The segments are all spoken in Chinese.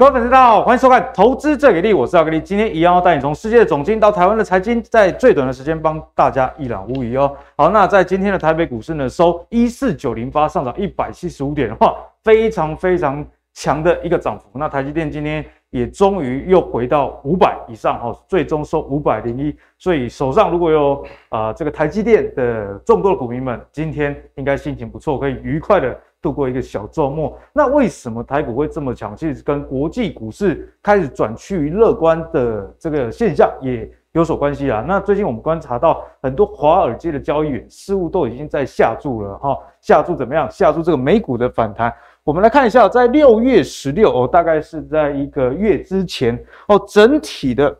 各位粉丝，大家好，欢迎收看《投资最给力》，我是阿格力。今天一样要带你从世界的总经到台湾的财经，在最短的时间帮大家一览无遗哦。好，那在今天的台北股市呢，收一四九零八，上涨一百七十五点的话，非常非常强的一个涨幅。那台积电今天也终于又回到五百以上，哈，最终收五百零一。所以手上如果有啊、呃、这个台积电的众多的股民们，今天应该心情不错，可以愉快的。度过一个小周末，那为什么台股会这么强？其实跟国际股市开始转趋于乐观的这个现象也有所关系啊。那最近我们观察到很多华尔街的交易员似乎都已经在下注了哈，下注怎么样？下注这个美股的反弹。我们来看一下，在六月十六哦，大概是在一个月之前哦，整体的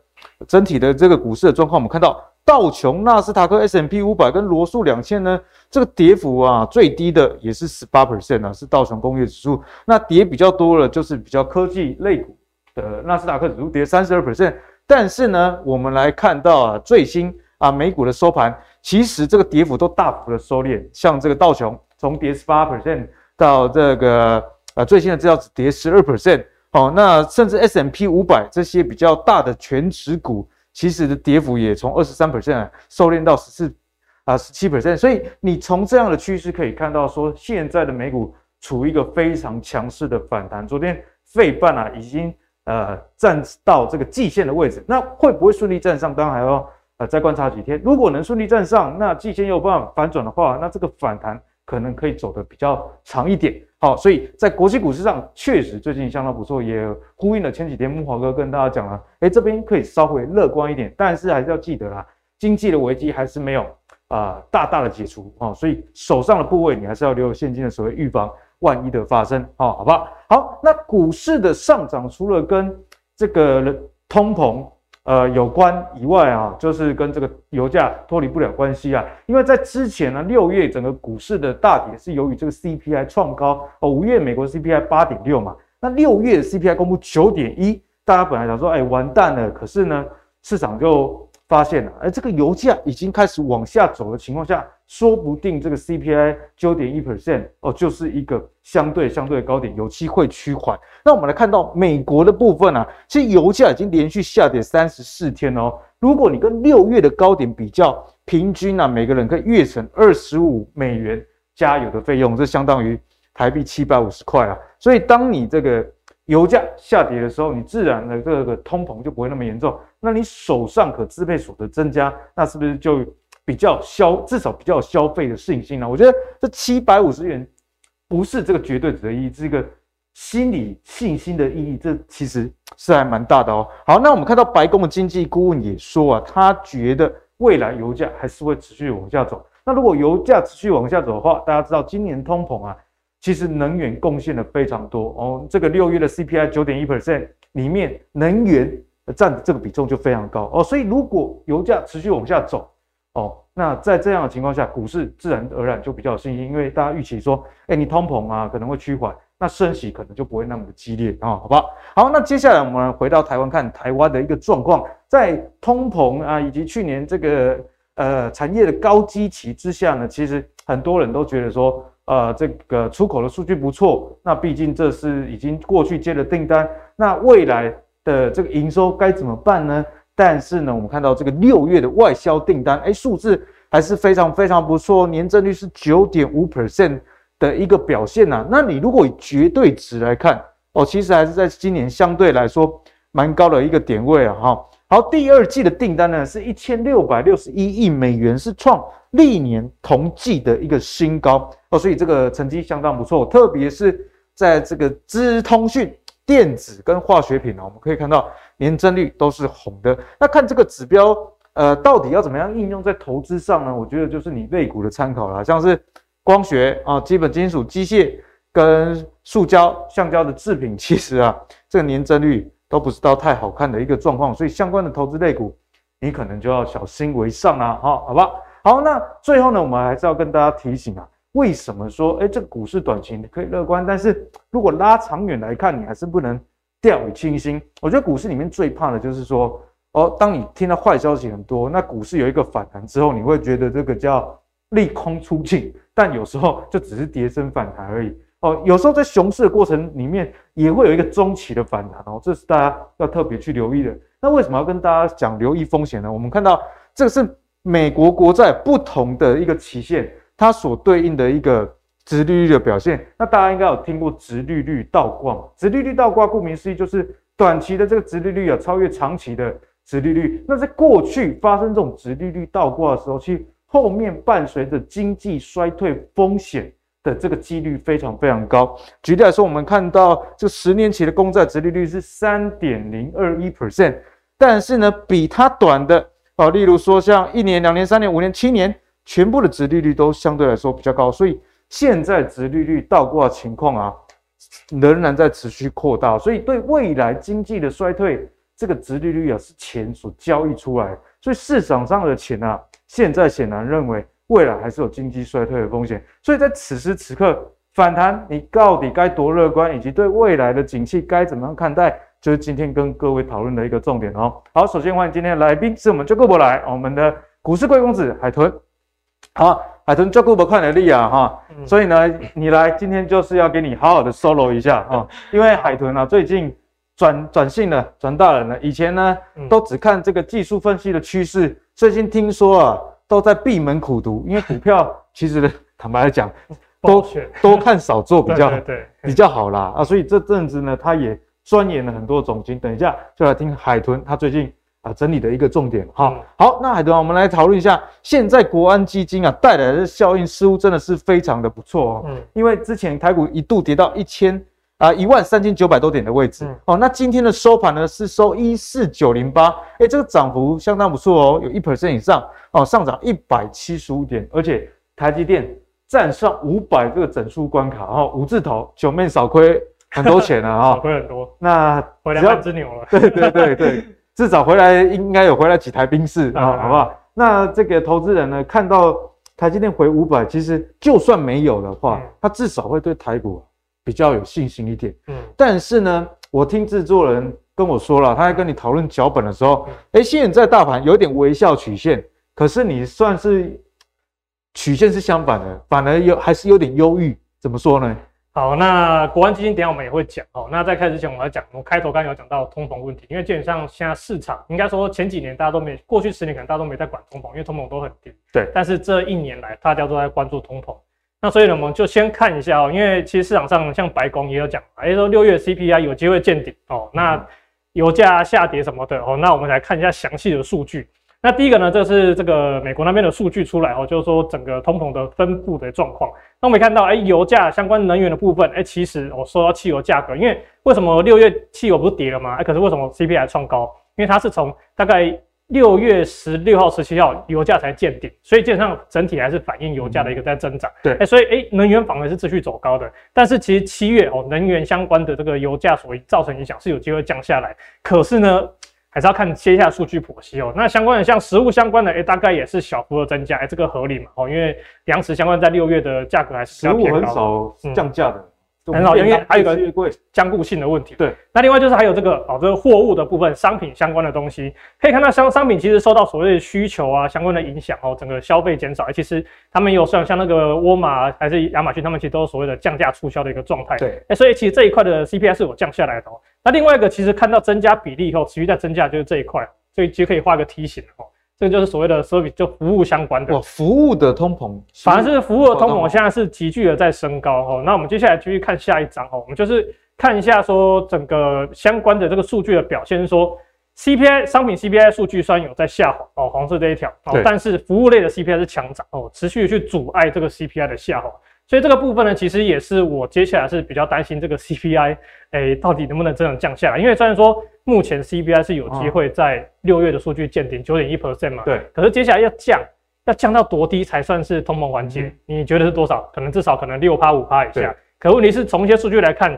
整体的这个股市的状况，我们看到。道琼、纳斯达克、S M P 五百跟罗素两千呢，这个跌幅啊，最低的也是十八 percent 啊，是道琼工业指数。那跌比较多了，就是比较科技类股的纳斯达克指数跌三十二 percent。但是呢，我们来看到啊，最新啊美股的收盘，其实这个跌幅都大幅的收敛。像这个道琼从跌十八 percent 到这个呃最新的资料只跌十二 percent。好，那甚至 S M P 五百这些比较大的权值股。其实的跌幅也从二十三 percent 收敛到十四啊十七 percent，所以你从这样的趋势可以看到，说现在的美股处于一个非常强势的反弹。昨天费半啊已经呃站到这个季线的位置，那会不会顺利站上？当然还要呃再观察几天。如果能顺利站上，那季线又有办法反转的话，那这个反弹可能可以走得比较长一点。好，所以在国际股市上确实最近相当不错，也呼应了前几天木华哥跟大家讲了，哎、这边可以稍微乐观一点，但是还是要记得啦，经济的危机还是没有啊、大大的解除啊，所以手上的部位你还是要留有现金的，所谓预防万一的发生，好不，好？好，那股市的上涨除了跟这个通膨。呃，有关以外啊，就是跟这个油价脱离不了关系啊。因为在之前呢，六月整个股市的大跌是由于这个 CPI 创高哦，五月美国 CPI 八点六嘛，那六月 CPI 公布九点一，大家本来想说，哎，完蛋了，可是呢，市场就。发现了，而这个油价已经开始往下走的情况下，说不定这个 CPI 九点一 percent 哦，就是一个相对相对的高点，有机会趋缓。那我们来看到美国的部分啊，其实油价已经连续下跌三十四天哦。如果你跟六月的高点比较，平均啊，每个人可以月省二十五美元加油的费用，这相当于台币七百五十块啊。所以当你这个油价下跌的时候，你自然的这个通膨就不会那么严重。那你手上可支配所得增加，那是不是就比较消，至少比较消费的信心呢？我觉得这七百五十元不是这个绝对值的意义，是一个心理信心的意义，这其实是还蛮大的哦。好，那我们看到白宫的经济顾问也说啊，他觉得未来油价还是会持续往下走。那如果油价持续往下走的话，大家知道今年通膨啊。其实能源贡献的非常多哦，这个六月的 CPI 九点一 percent 里面，能源占的这个比重就非常高哦，所以如果油价持续往下走哦，那在这样的情况下，股市自然而然就比较有信心，因为大家预期说，哎，你通膨啊可能会趋缓，那升息可能就不会那么的激烈啊，好吧？好，那接下来我们回到台湾看台湾的一个状况，在通膨啊以及去年这个呃产业的高基期之下呢，其实很多人都觉得说。呃，这个出口的数据不错，那毕竟这是已经过去接的订单，那未来的这个营收该怎么办呢？但是呢，我们看到这个六月的外销订单，哎，数字还是非常非常不错，年增率是九点五 percent 的一个表现呐、那你如果以绝对值来看，哦，其实还是在今年相对来说蛮高的一个点位啊，哈。好，第二季的订单呢是一千六百六十一亿美元，是创历年同季的一个新高哦，所以这个成绩相当不错，特别是在这个资通讯、电子跟化学品呢，我们可以看到年增率都是红的。那看这个指标，呃，到底要怎么样应用在投资上呢？我觉得就是你类股的参考啦，像是光学啊、基本金属、机械跟塑胶、橡胶的制品，其实啊，这个年增率。都不是到太好看的一个状况，所以相关的投资类股，你可能就要小心为上啊，好，好吧？好，那最后呢，我们还是要跟大家提醒啊，为什么说，哎，这个股市短期你可以乐观，但是如果拉长远来看，你还是不能掉以轻心。我觉得股市里面最怕的就是说，哦，当你听到坏消息很多，那股市有一个反弹之后，你会觉得这个叫利空出尽，但有时候就只是跌升反弹而已。哦，有时候在熊市的过程里面也会有一个中期的反弹哦，这是大家要特别去留意的。那为什么要跟大家讲留意风险呢？我们看到这个是美国国债不同的一个期限，它所对应的一个殖利率的表现。那大家应该有听过殖利率倒挂，殖利率倒挂顾名思义就是短期的这个殖利率啊超越长期的殖利率。那在过去发生这种殖利率倒挂的时候，其实后面伴随着经济衰退风险的这个几率非常非常高。举例来说，我们看到这十年期的公债殖利率是三点零二一 percent。但是呢，比它短的啊，例如说像一年、两年、三年、五年、七年，全部的殖利率都相对来说比较高，所以现在殖利率倒挂情况啊，仍然在持续扩大，所以对未来经济的衰退，这个殖利率啊是钱所交易出来，所以市场上的钱啊，现在显然认为未来还是有经济衰退的风险，所以在此时此刻反弹，你到底该多乐观，以及对未来的景气该怎么样看待？就是今天跟各位讨论的一个重点哦。好，首先欢迎今天的来宾是我们 Jacob 来，我们的股市贵公子海豚。好，海豚 Jacob 快点力啊哈，所以呢，你来今天就是要给你好好的 solo 一下啊，因为海豚啊最近转转性了，转大人了。以前呢都只看这个技术分析的趋势，最近听说啊都在闭门苦读，因为股票 其实坦白来讲，都多看少做比较对。比较好啦。啊，所以这阵子呢他也。钻研了很多总经，等一下就来听海豚他最近啊整理的一个重点哈。好，那海豚，我们来讨论一下，现在国安基金啊带来的效应似乎真的是非常的不错哦。嗯，因为之前台股一度跌到一千啊一万三千九百多点的位置哦，那今天的收盘呢是收一四九零八，哎，这个涨幅相当不错哦，有一 percent 以上哦，上涨一百七十五点，而且台积电站上五百这个整数关卡哦，五字头九面少亏。很多钱了哈，亏很多。那回来两只牛了。对对对对，至少回来应该有回来几台宾士啊，好不好？那这个投资人呢，看到台积电回五百，其实就算没有的话，他至少会对台股比较有信心一点。嗯。但是呢，我听制作人跟我说了，他在跟你讨论脚本的时候，哎，现在大盘有点微笑曲线，可是你算是曲线是相反的，反而有还是有点忧郁。怎么说呢？好，那国安基金等下我们也会讲哦。那在开始之前，我们要讲，我开头刚刚有讲到通膨问题，因为基本上现在市场应该说前几年大家都没，过去十年可能大家都没在管通膨，因为通膨都很低。对。但是这一年来，大家都在关注通膨。那所以呢，我们就先看一下哦，因为其实市场上像白宫也有讲，哎说六月 CPI 有机会见顶哦。那油价下跌什么的哦，那我们来看一下详细的数据。那第一个呢，这是这个美国那边的数据出来哦，就是说整个通膨的分布的状况。那我们看到，哎，油价相关能源的部分，哎，其实我说到汽油价格，因为为什么六月汽油不是跌了吗？哎，可是为什么 CPI 创高？因为它是从大概六月十六号、十七号油价才见顶，所以基本上整体还是反映油价的一个在增长。对，哎，所以哎，能源反而是持续走高的。但是其实七月哦，能源相关的这个油价所造成影响是有机会降下来。可是呢，还是要看接下来数据剖析哦。那相关的像食物相关的，哎，大概也是小幅的增加，哎，这个合理嘛？哦，因为粮食相关在六月的价格还是食物很少降价的。嗯很好，因为还有一个坚固性的问题。对，那另外就是还有这个哦，这个货物的部分，商品相关的东西，可以看到商商品其实受到所谓的需求啊相关的影响哦，整个消费减少。其实他们有像像那个沃尔玛还是亚马逊，他们其实都有所谓的降价促销的一个状态。对，哎，所以其实这一块的 CPI 是有降下来的哦。那另外一个其实看到增加比例以后，持续在增加就是这一块，所以其实可以画个梯形哦。这就是所谓的 service，就服务相关的。哦，服务的通膨，反而是服务的通膨，现在是急剧的在升高哦。那我们接下来继续看下一章哦，我们就是看一下说整个相关的这个数据的表现，说 CPI 商品 CPI 数据虽然有在下滑哦，黄色这一条哦，但是服务类的 CPI 是强涨哦，持续去阻碍这个 CPI 的下滑。所以这个部分呢，其实也是我接下来是比较担心这个 CPI，哎，到底能不能真的降下来？因为虽然说目前 CPI 是有机会在六月的数据见顶九点一 percent 嘛，对。可是接下来要降，要降到多低才算是通膨缓解？你觉得是多少？可能至少可能六趴五趴以下。可问题是从一些数据来看，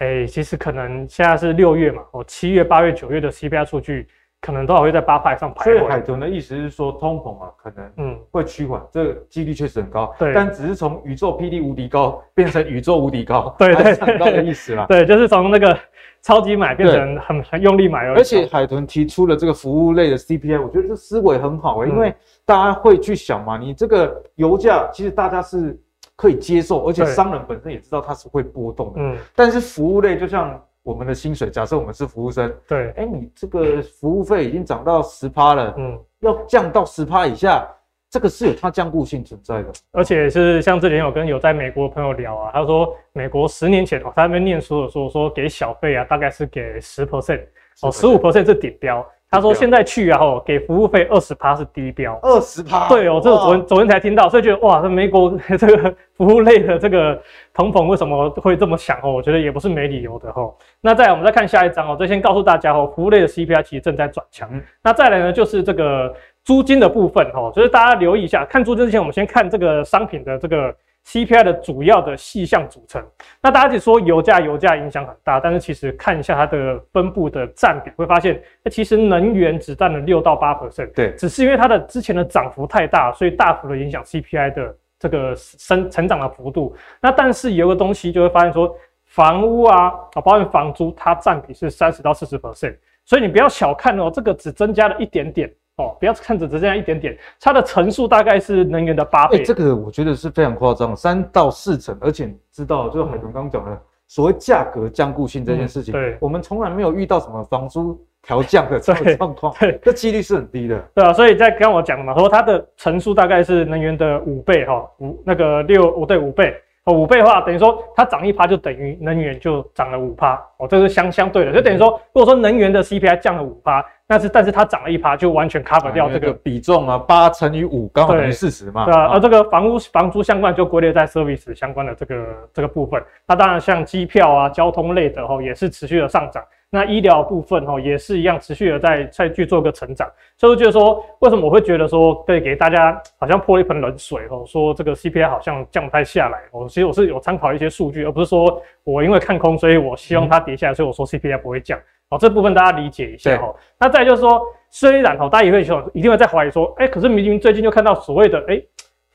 哎，其实可能现在是六月嘛，哦，七月、八月、九月的 CPI 数据。可能都还会在八块上徘徊。所以海豚的意思是说，通膨啊，可能嗯会趋缓，这个几率确实很高。对，但只是从宇宙霹雳无敌高变成宇宙无敌高，对对，很高的意思啦。对，就是从那个超级买变成很很用力买而已。而且海豚提出了这个服务类的 CPI，我觉得这思维很好诶、欸，因为大家会去想嘛，你这个油价其实大家是可以接受，而且商人本身也知道它是会波动的。嗯，但是服务类就像我们的薪水，假设我们是服务生，对，哎，你这个服务费已经涨到十趴了，嗯，要降到十趴以下。这个是有它降固性存在的，而且是像之前有跟有在美国的朋友聊啊，他说美国十年前哦，他在那边念书的时候说给小费啊，大概是给十 percent 哦，十五 percent 是顶标。他说现在去啊，吼，给服务费二十趴是低标，二十趴，对哦，这个昨天昨天才听到，所以觉得哇，这美国 这个服务类的这个通膨为什么会这么想哦？我觉得也不是没理由的吼。那再来我们再看下一张哦，这先告诉大家哦，服务类的 CPI 其实正在转强。那再来呢，就是这个。租金的部分哦，就是大家留意一下，看租金之前，我们先看这个商品的这个 CPI 的主要的细项组成。那大家就说油价，油价影响很大，但是其实看一下它的分布的占比，会发现，那其实能源只占了六到八 percent。对，只是因为它的之前的涨幅太大，所以大幅的影响 CPI 的这个生成长的幅度。那但是有个东西就会发现说，房屋啊，啊，包括房租，它占比是三十到四十 percent，所以你不要小看哦，这个只增加了一点点。哦，不要看着只这样一点点，它的乘数大概是能源的八倍。欸，这个我觉得是非常夸张，三到四成，而且你知道，就是海豚刚刚讲的所谓价格降固性这件事情，嗯、对，我们从来没有遇到什么房租调降的这种状况，对，这几率是很低的。对啊，所以在刚刚我讲的嘛，说它的乘数大概是能源的五倍，哈，五那个六五对五倍。哦，五倍的话，等于说它涨一趴就等于能源就涨了五趴哦，这是相相对的，就等于说，如果说能源的 CPI 降了五趴，但是但是它涨了一趴，就完全 cover 掉这个比重啊，八乘以五刚好等于四十嘛，对啊，而这个房屋房租相关就归类在 service 相关的这个这个部分，那当然像机票啊、交通类的哦，也是持续的上涨。那医疗部分哈也是一样，持续的在再去做个成长，所以就是说，为什么我会觉得说可以给大家好像泼一盆冷水哦，说这个 CPI 好像降不太下来哦，其实我是有参考一些数据，而不是说我因为看空，所以我希望它跌下来，所以我说 CPI 不会降哦，这部分大家理解一下哈。那再就是说，虽然哦，大家也会说一定会在怀疑说，哎，可是明明最近就看到所谓的哎。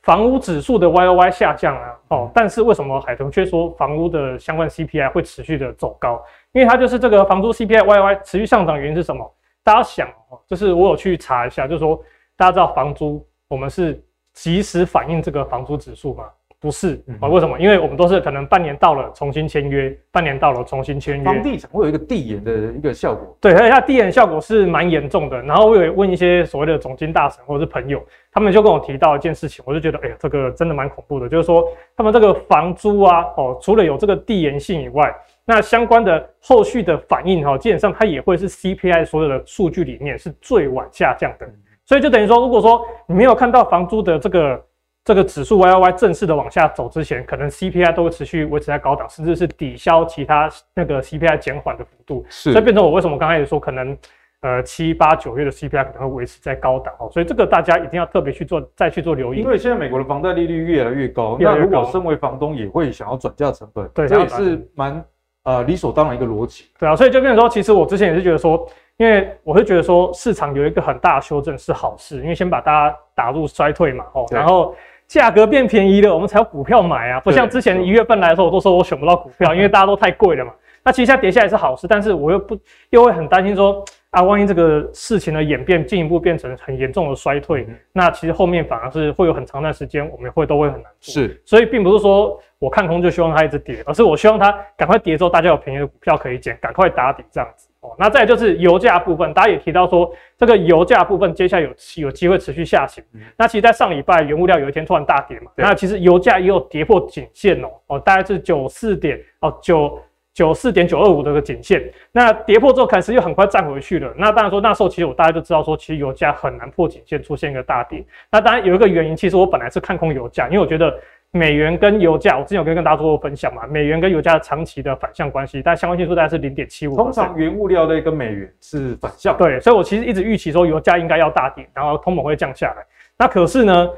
房屋指数的 Y O Y 下降啊，哦，但是为什么海豚却说房屋的相关 C P I 会持续的走高？因为它就是这个房租 C P I Y O Y 持续上涨原因是什么？大家想哦，就是我有去查一下，就是说大家知道房租我们是及时反映这个房租指数吗？不是啊，为什么？因为我们都是可能半年到了重新签约，半年到了重新签约。房地产会有一个递延的一个效果，对，而且它递延效果是蛮严重的。然后我有问一些所谓的总经大神或者是朋友，他们就跟我提到一件事情，我就觉得，哎呀，这个真的蛮恐怖的。就是说，他们这个房租啊，哦，除了有这个递延性以外，那相关的后续的反应哈，基本上它也会是 CPI 所有的数据里面是最晚下降的。所以就等于说，如果说你没有看到房租的这个。这个指数 Y O Y 正式的往下走之前，可能 C P I 都会持续维持在高档，甚至是抵消其他那个 C P I 减缓的幅度。是，所以变成我为什么刚才也说，可能呃七八九月的 C P I 可能会维持在高档哦。所以这个大家一定要特别去做，再去做留意。因为现在美国的房贷利率越来越高，越来越高，那如果身为房东也会想要转嫁成本，对，这也是蛮呃理所当然一个逻辑。对啊，所以就变成说，其实我之前也是觉得说，因为我会觉得说市场有一个很大的修正是好事，因为先把大家打入衰退嘛，哦，然后。价格变便宜了，我们才有股票买啊！不像之前一月份来的时候，我都说我选不到股票，因为大家都太贵了嘛。那其实现在跌下来是好事，但是我又不又会很担心说啊，万一这个事情的演变进一步变成很严重的衰退，那其实后面反而是会有很长一段时间我们会都会很难做。是，所以并不是说我看空就希望它一直跌，而是我希望它赶快跌之后，大家有便宜的股票可以捡，赶快打底这样子。哦，那再就是油价部分，大家也提到说，这个油价部分接下来有有机会持续下行。嗯、那其实，在上礼拜原物料有一天突然大跌嘛，那其实油价也有跌破颈线哦，哦，大概是九四点哦九九四点九二五的个颈线。那跌破之后，开始又很快站回去了。那当然说那时候其实我大家就知道说，其实油价很难破颈线出现一个大跌。那当然有一个原因，其实我本来是看空油价，因为我觉得。美元跟油价，我之前有跟跟大家做过分享嘛，美元跟油价的长期的反向关系，但相关系数大概是零点七五。通常原物料类跟美元是反向。对，所以我其实一直预期说油价应该要大跌，然后通膨会降下来。那可是呢，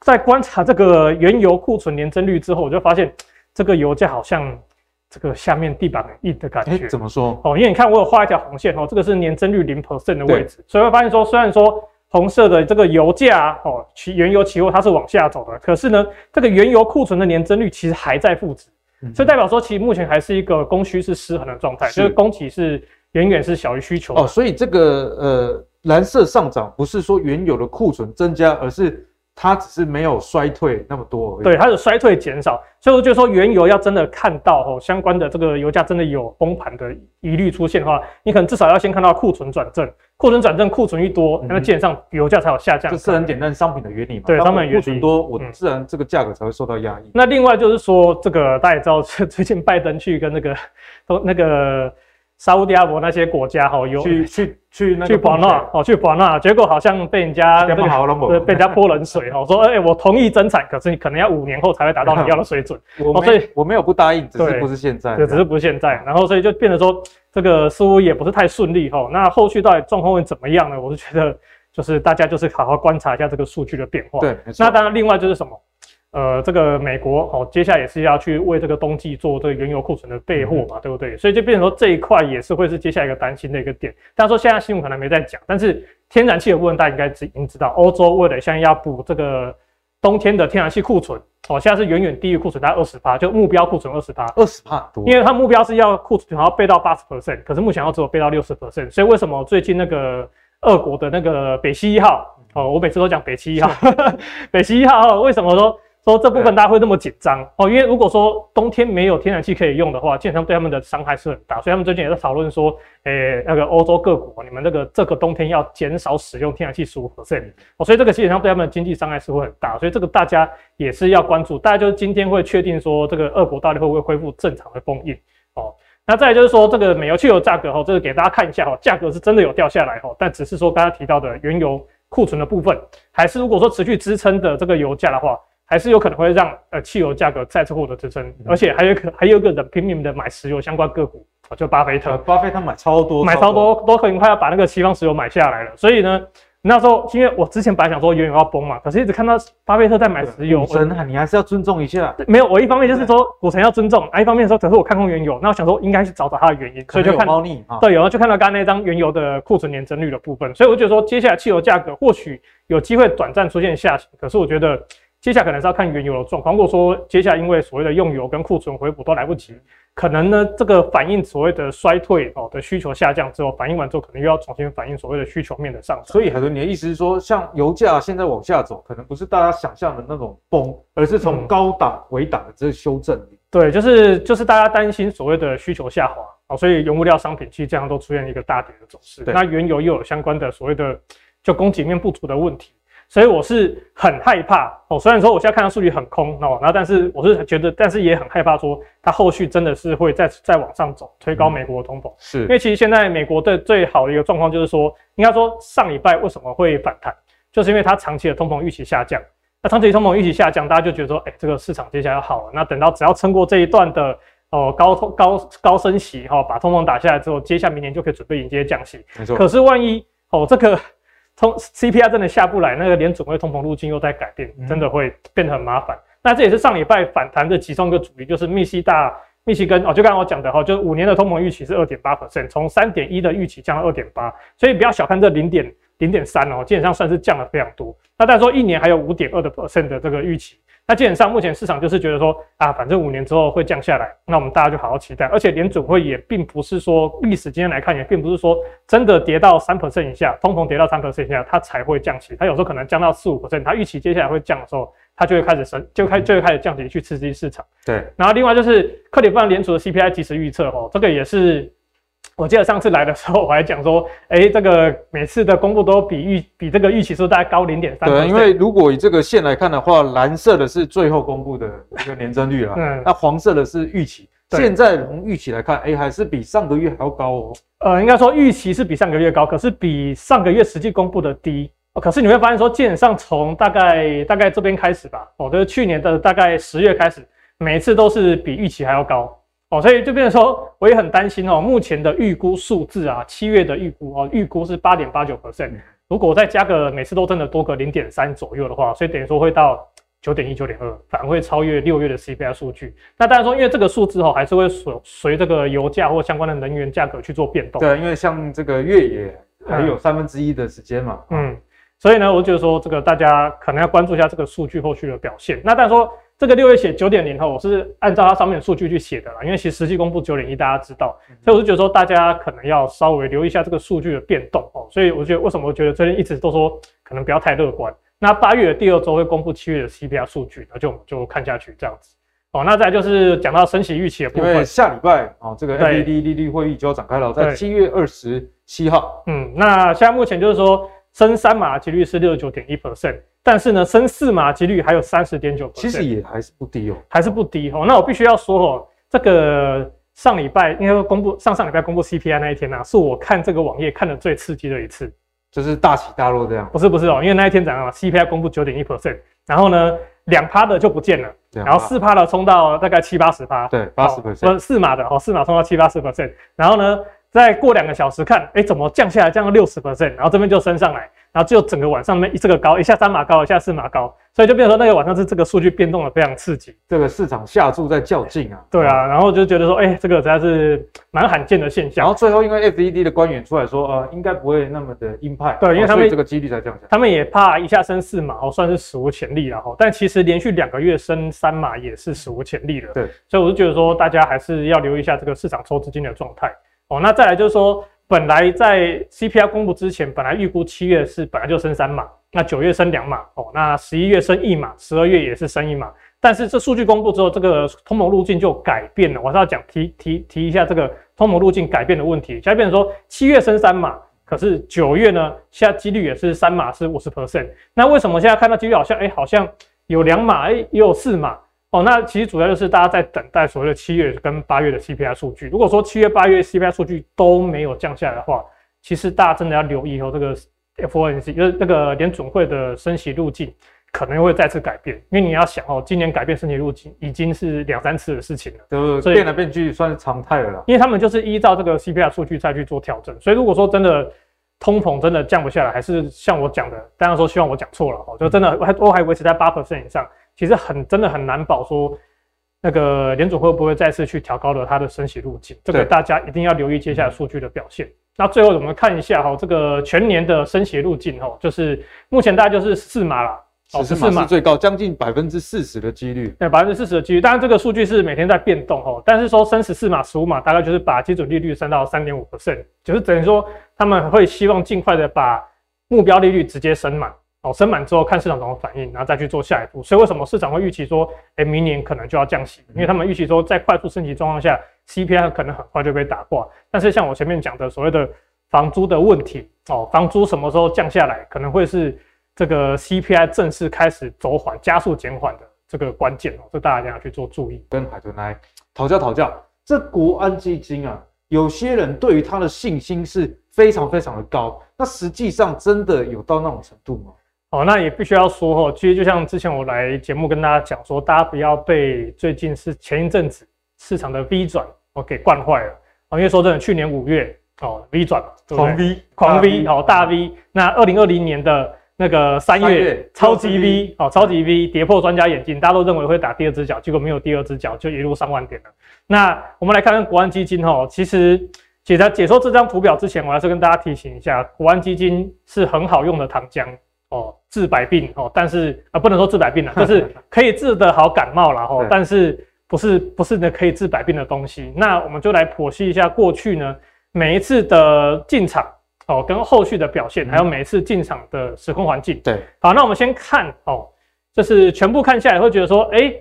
在观察这个原油库存年增率之后，我就发现这个油价好像这个下面地板很硬的感觉。欸，怎么说？哦，因为你看我有画一条红线哦，这个是年增率零 percent 的位置，所以会发现说，虽然说。红色的这个油价哦，期原油期货它是往下走的，可是呢，这个原油库存的年增率其实还在负值，嗯、所以代表说其实目前还是一个供需是失衡的状态，是就是供给是远远是小于需求。哦，所以这个呃蓝色上涨不是说原有的库存增加，而是它只是没有衰退那么多而已。对，它的衰退减少，所以我就说原油要真的看到哦相关的这个油价真的有崩盘的疑虑出现的话，你可能至少要先看到库存转正，库存转正，库存一多，那基本上油价才有下降。这是很简单商品的原理嘛。对，商品原理。库存多，我自然这个价格才会受到压抑。嗯、那另外就是说，这个大家也知道，最近拜登去跟那个都那个。沙乌地阿拉伯那些国家哈，有去去去那去保纳哦，去保纳，结果好像被人家被人家泼冷水哈，说哎，我同意增产，可是你可能要五年后才会达到你要的水准。我所以我没有不答应，只是不是现在，对，只是不是现在。然后所以就变得说，这个似乎也不是太顺利哈。那后续到底状况会怎么样呢？我是觉得，就是大家就是好好观察一下这个数据的变化。对，那当然另外就是什么？呃，这个美国哦，接下来也是要去为这个冬季做这个原油库存的备货嘛，嗯、对不对？所以就变成说这一块也是会是接下来一个担心的一个点。但说现在新闻可能没在讲，但是天然气的部分大家应该知已经知道，欧洲为了现在要补这个冬天的天然气库存，哦，现在是远远低于库存，大概二十趴，就目标库存二十趴，二十趴多，因为它目标是要库存好像备到八十 percent，可是目前要只有备到六十 percent，所以为什么最近那个俄国的那个北溪一号，哦，我每次都讲北溪一号，北溪一号为什么说？说这部分大家会那么紧张哦，因为如果说冬天没有天然气可以用的话，基本上对他们的伤害是很大，所以他们最近也在讨论说，诶，那个欧洲各国，你们这个这个冬天要减少使用天然气十五 percent 哦，所以这个基本上对他们的经济伤害是会很大，所以这个大家也是要关注。大家就是今天会确定说，这个俄国到底会不会恢复正常的供应哦？那再来就是说，这个美油汽油价格哈，这个给大家看一下哈，价格是真的有掉下来哈，但只是说刚刚提到的原油库存的部分，还是如果说持续支撑的这个油价的话。还是有可能会让呃汽油价格再次获得支撑，而且还有可还有一个人拼命的买石油相关个股，就巴菲特。巴菲特买超多，买超多，都很快要把那个西方石油买下来了。所以呢，那时候因为我之前本来想说原油要崩嘛，可是一直看到巴菲特在买石油。股神，你还是要尊重一下。没有，我一方面就是说股神要尊重，啊，一方面说可是我看空原油，那我想说应该去找找它的原因，所以就看猫腻。对，然后就看到刚刚那张原油的库存年增率的部分，所以我就觉得说接下来汽油价格或许有机会短暂出现下行，可是我觉得。接下来可能是要看原油的状况。如果说接下来因为所谓的用油跟库存回补都来不及，可能呢这个反映所谓的衰退哦的需求下降之后，反映完之后可能又要重新反映所谓的需求面的上涨。所以海豚，你的意思是说，像油价现在往下走，可能不是大家想象的那种崩，而是从高档回档的这个修正。对，就是就是大家担心所谓的需求下滑哦，所以原物料商品其实这样都出现一个大跌的走势。那原油又有相关的所谓的就供给面不足的问题。所以我是很害怕哦，虽然说我现在看到数据很空哦，然后但是我是觉得，但是也很害怕说它后续真的是会再再往上走，推高美国的通膨。是，因为其实现在美国的最好的一个状况就是说，应该说上礼拜为什么会反弹，就是因为它长期的通膨预期下降。那长期通膨预期下降，大家就觉得说，哎，这个市场接下来要好了。那等到只要撑过这一段的哦高通高高升息哈，把通膨打下来之后，接下来明年就可以准备迎接降息。没错。可是万一哦这个。通 CPI 真的下不来，那个联准会通膨路径又在改变，真的会变得很麻烦。嗯、那这也是上礼拜反弹的其中一个主力，就是密西大、密西根哦，就刚刚我讲的哈，就是五年的通膨预期是二点八 percent，从三点一的预期降到二点八，所以不要小看这零点零点三哦，基本上算是降了非常多。那但是说一年还有五点二的 percent 的这个预期。那基本上，目前市场就是觉得说啊，反正五年之后会降下来，那我们大家就好好期待。而且联准会也并不是说历史经验来看，也并不是说真的跌到三 percent 以下，通膨跌到三 percent 以下，它才会降息。它有时候可能降到四五 percent，它预期接下来会降的时候，它就会开始升，就开就会开始降息去刺激市场。对。然后另外就是克里夫兰联储的 CPI 即时预测哦，这个也是。我记得上次来的时候，我还讲说，哎、欸，这个每次的公布都比预比这个预期数大概高零点三。对，因为如果以这个线来看的话，蓝色的是最后公布的一个年增率啦，嗯，那黄色的是预期。现在从预期来看，哎、欸，还是比上个月还要高哦。呃，应该说预期是比上个月高，可是比上个月实际公布的低。可是你会发现说，基本上从大概大概这边开始吧，哦，就是去年的大概十月开始，每一次都是比预期还要高。哦，所以就变成说，我也很担心哦。目前的预估数字啊，七月的预估哦，预估是八点八九 percent。如果再加个每次都真的多个零点三左右的话，所以等于说会到九点一、九点二，反而会超越六月的 CPI 数据。那当然说，因为这个数字哦，还是会随随这个油价或相关的能源价格去做变动。对，因为像这个越野还有三分之一的时间嘛。嗯，所以呢，我觉得说这个大家可能要关注一下这个数据后续的表现。那当然说。这个六月写九点零后，我是按照它上面的数据去写的啦，因为其实实际公布九点一，大家知道，所以我就觉得说大家可能要稍微留意一下这个数据的变动哦。所以我觉得为什么我觉得最近一直都说可能不要太乐观，那八月的第二周会公布七月的 CPI 数据，那就就看下去这样子。哦，那再就是讲到升息预期的部分，因为下礼拜哦，这个 FED 利率会议就要展开了，在七月二十七号。嗯，那现在目前就是说升三码的几率是六十九点一 percent，但是呢，升四码几率还有三十点九其实也还是不低哦，还是不低哦。那我必须要说哦，这个上礼拜应该说公布上上礼拜公布 CPI 那一天呢、啊，是我看这个网页看的最刺激的一次。就是大起大落这样，不是不是哦，因为那一天早上 CPI 公布九点一 percent，然后呢，两趴的就不见了，然后四趴的冲到大概七八十趴，对，八十 percent，四码的哦，四码冲到七八十 percent，然后呢，再过两个小时看，哎，怎么降下来，降到六十 percent，然后这边就升上来。然后就整个晚上面一这个高，一下三码高，一下四码高，所以就变成说那个晚上是这个数据变动的非常刺激，这个市场下注在较劲啊。对啊，然后就觉得说，哎，这个实在是 蛮罕见的现象。然后最后因为 FED 的官员出来说，呃，应该不会那么的鹰派，对，因为他们、哦、这个几率才降下来。他们也怕一下升四码哦，算是史无前例了哈。但其实连续两个月升三码也是史无前例的。对，所以我就觉得说，大家还是要留意一下这个市场抽资金的状态哦。那再来就是说。本来在 CPI 公布之前，本来预估七月是本来就升三码，那九月升两码哦，那十一月升一码，十二月也是升一码。但是这数据公布之后，这个通膨路径就改变了。我是要讲提提提一下这个通膨路径改变的问题。现在变成说七月升三码，可是九月呢，现在几率也是三码是五十 percent。那为什么现在看到几率好像哎、好像有两码哎也有四码？哦，那其实主要就是大家在等待所谓的七月跟八月的 CPI 数据。如果说七月、八月 CPI 数据都没有降下来的话，其实大家真的要留意哦，这个 FOMC 就是那个联准会的升息路径可能会再次改变。因为你要想哦，今年改变升息路径已经是两三次的事情了，就是变来变去算是常态了。因为他们就是依照这个 CPI 数据再去做调整。所以如果说真的通膨真的降不下来，还是像我讲的，当然说希望我讲错了哦，就真的还都还维持在八 percent 以上。其实很真的很难保说，那个联总会不会再次去调高了它的升息路径？这个大家一定要留意接下来数据的表现。那最后我们看一下哈，这个全年的升息路径哈，就是目前大概就是四码了，十四码是最高，将近百分之四十的几率。对，百分之四十的几率。当然这个数据是每天在变动哦，但是说升十四码、十五码，大概就是把基准利率升到三点五 percent，就是等于说他们会希望尽快的把目标利率直接升满。哦，升满之后看市场怎么反应，然后再去做下一步。所以为什么市场会预期说，哎，明年可能就要降息？因为他们预期说，在快速升级状况下，CPI 可能很快就被打挂。但是像我前面讲的所谓的房租的问题，哦，房租什么时候降下来，可能会是这个 CPI 正式开始走缓、加速减缓的这个关键哦，这大家要去做注意。跟海豚来讨教讨教，这国安基金啊，有些人对于他的信心是非常非常的高，那实际上真的有到那种程度吗？哦，那也必须要说哦，其实就像之前我来节目跟大家讲说，大家不要被最近是前一阵子市场的 V 转哦给惯坏了哦，因为说真的，去年五月哦 V 转狂 V 狂 V 哦大 V，那二零二零年的那个三月，月超级 V 哦超级 V 跌破专家眼镜，大家都认为会打第二只脚，结果没有第二只脚，就一路上万点了。那我们来看看国安基金哦，其实解在解说这张图表之前，我还是跟大家提醒一下，国安基金是很好用的糖浆。哦，治百病哦，但是啊、呃，不能说治百病了，就是可以治得好感冒了哦，但是不是不是呢可以治百病的东西。那我们就来剖析一下过去呢每一次的进场哦，跟后续的表现，还有每一次进场的时空环境。对，好，那我们先看哦，就是全部看下来会觉得说，哎，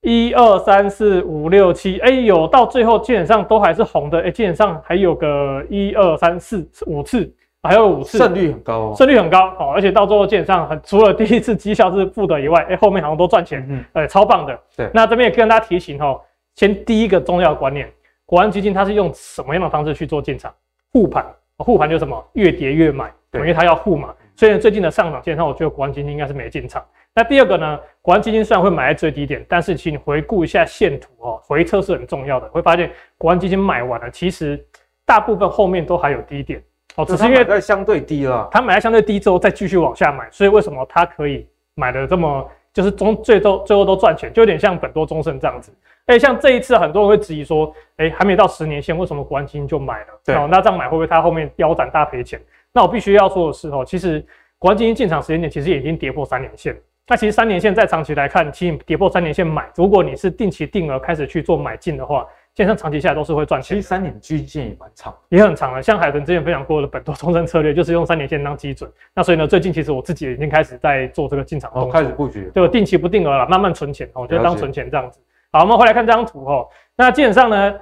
一二三四五六七，哎，有到最后基本上都还是红的，哎，基本上还有个一二三四五次。还有五次，胜率很高哦，胜率很高哦，而且到最后基本上除了第一次绩效是负的以外，哎，后面好像都赚钱，嗯，呃，超棒的。对，那这边也跟大家提醒哈，先第一个重要观念，国安基金它是用什么样的方式去做进场？护盘，护盘就是什么？越跌越买，因为它要护嘛。所以最近的上涨，基本上我觉得国安基金应该是没进场。那第二个呢，国安基金虽然会买在最低点，但是请你回顾一下线图哦，回撤是很重要的，会发现国安基金买完了，其实大部分后面都还有低点。哦，只是因为在相对低了，他买在相对低之后再继续往下买，所以为什么他可以买的这么就是中最终最后都赚钱，就有点像本多终胜这样子。哎，像这一次很多人会质疑说，哎，还没到十年线，为什么国安基金就买了？对，哦，那这样买会不会他后面腰斩大赔钱？那我必须要说的是哦，其实国安基金进场时间点其实已经跌破三年线。那其实三年线在长期来看，其实跌破三年线买，如果你是定期定额开始去做买进的话，基本上长期下来都是会赚钱。其实三年均线也蛮长，也很长了。像海豚之前分享过的本多终身策略，就是用三年线当基准。那所以呢，最近其实我自己已经开始在做这个进场动作，哦，开始布局，就定期不定额了，慢慢存钱哦，就当存钱这样子。好，我们回来看这张图哦。那基本上呢，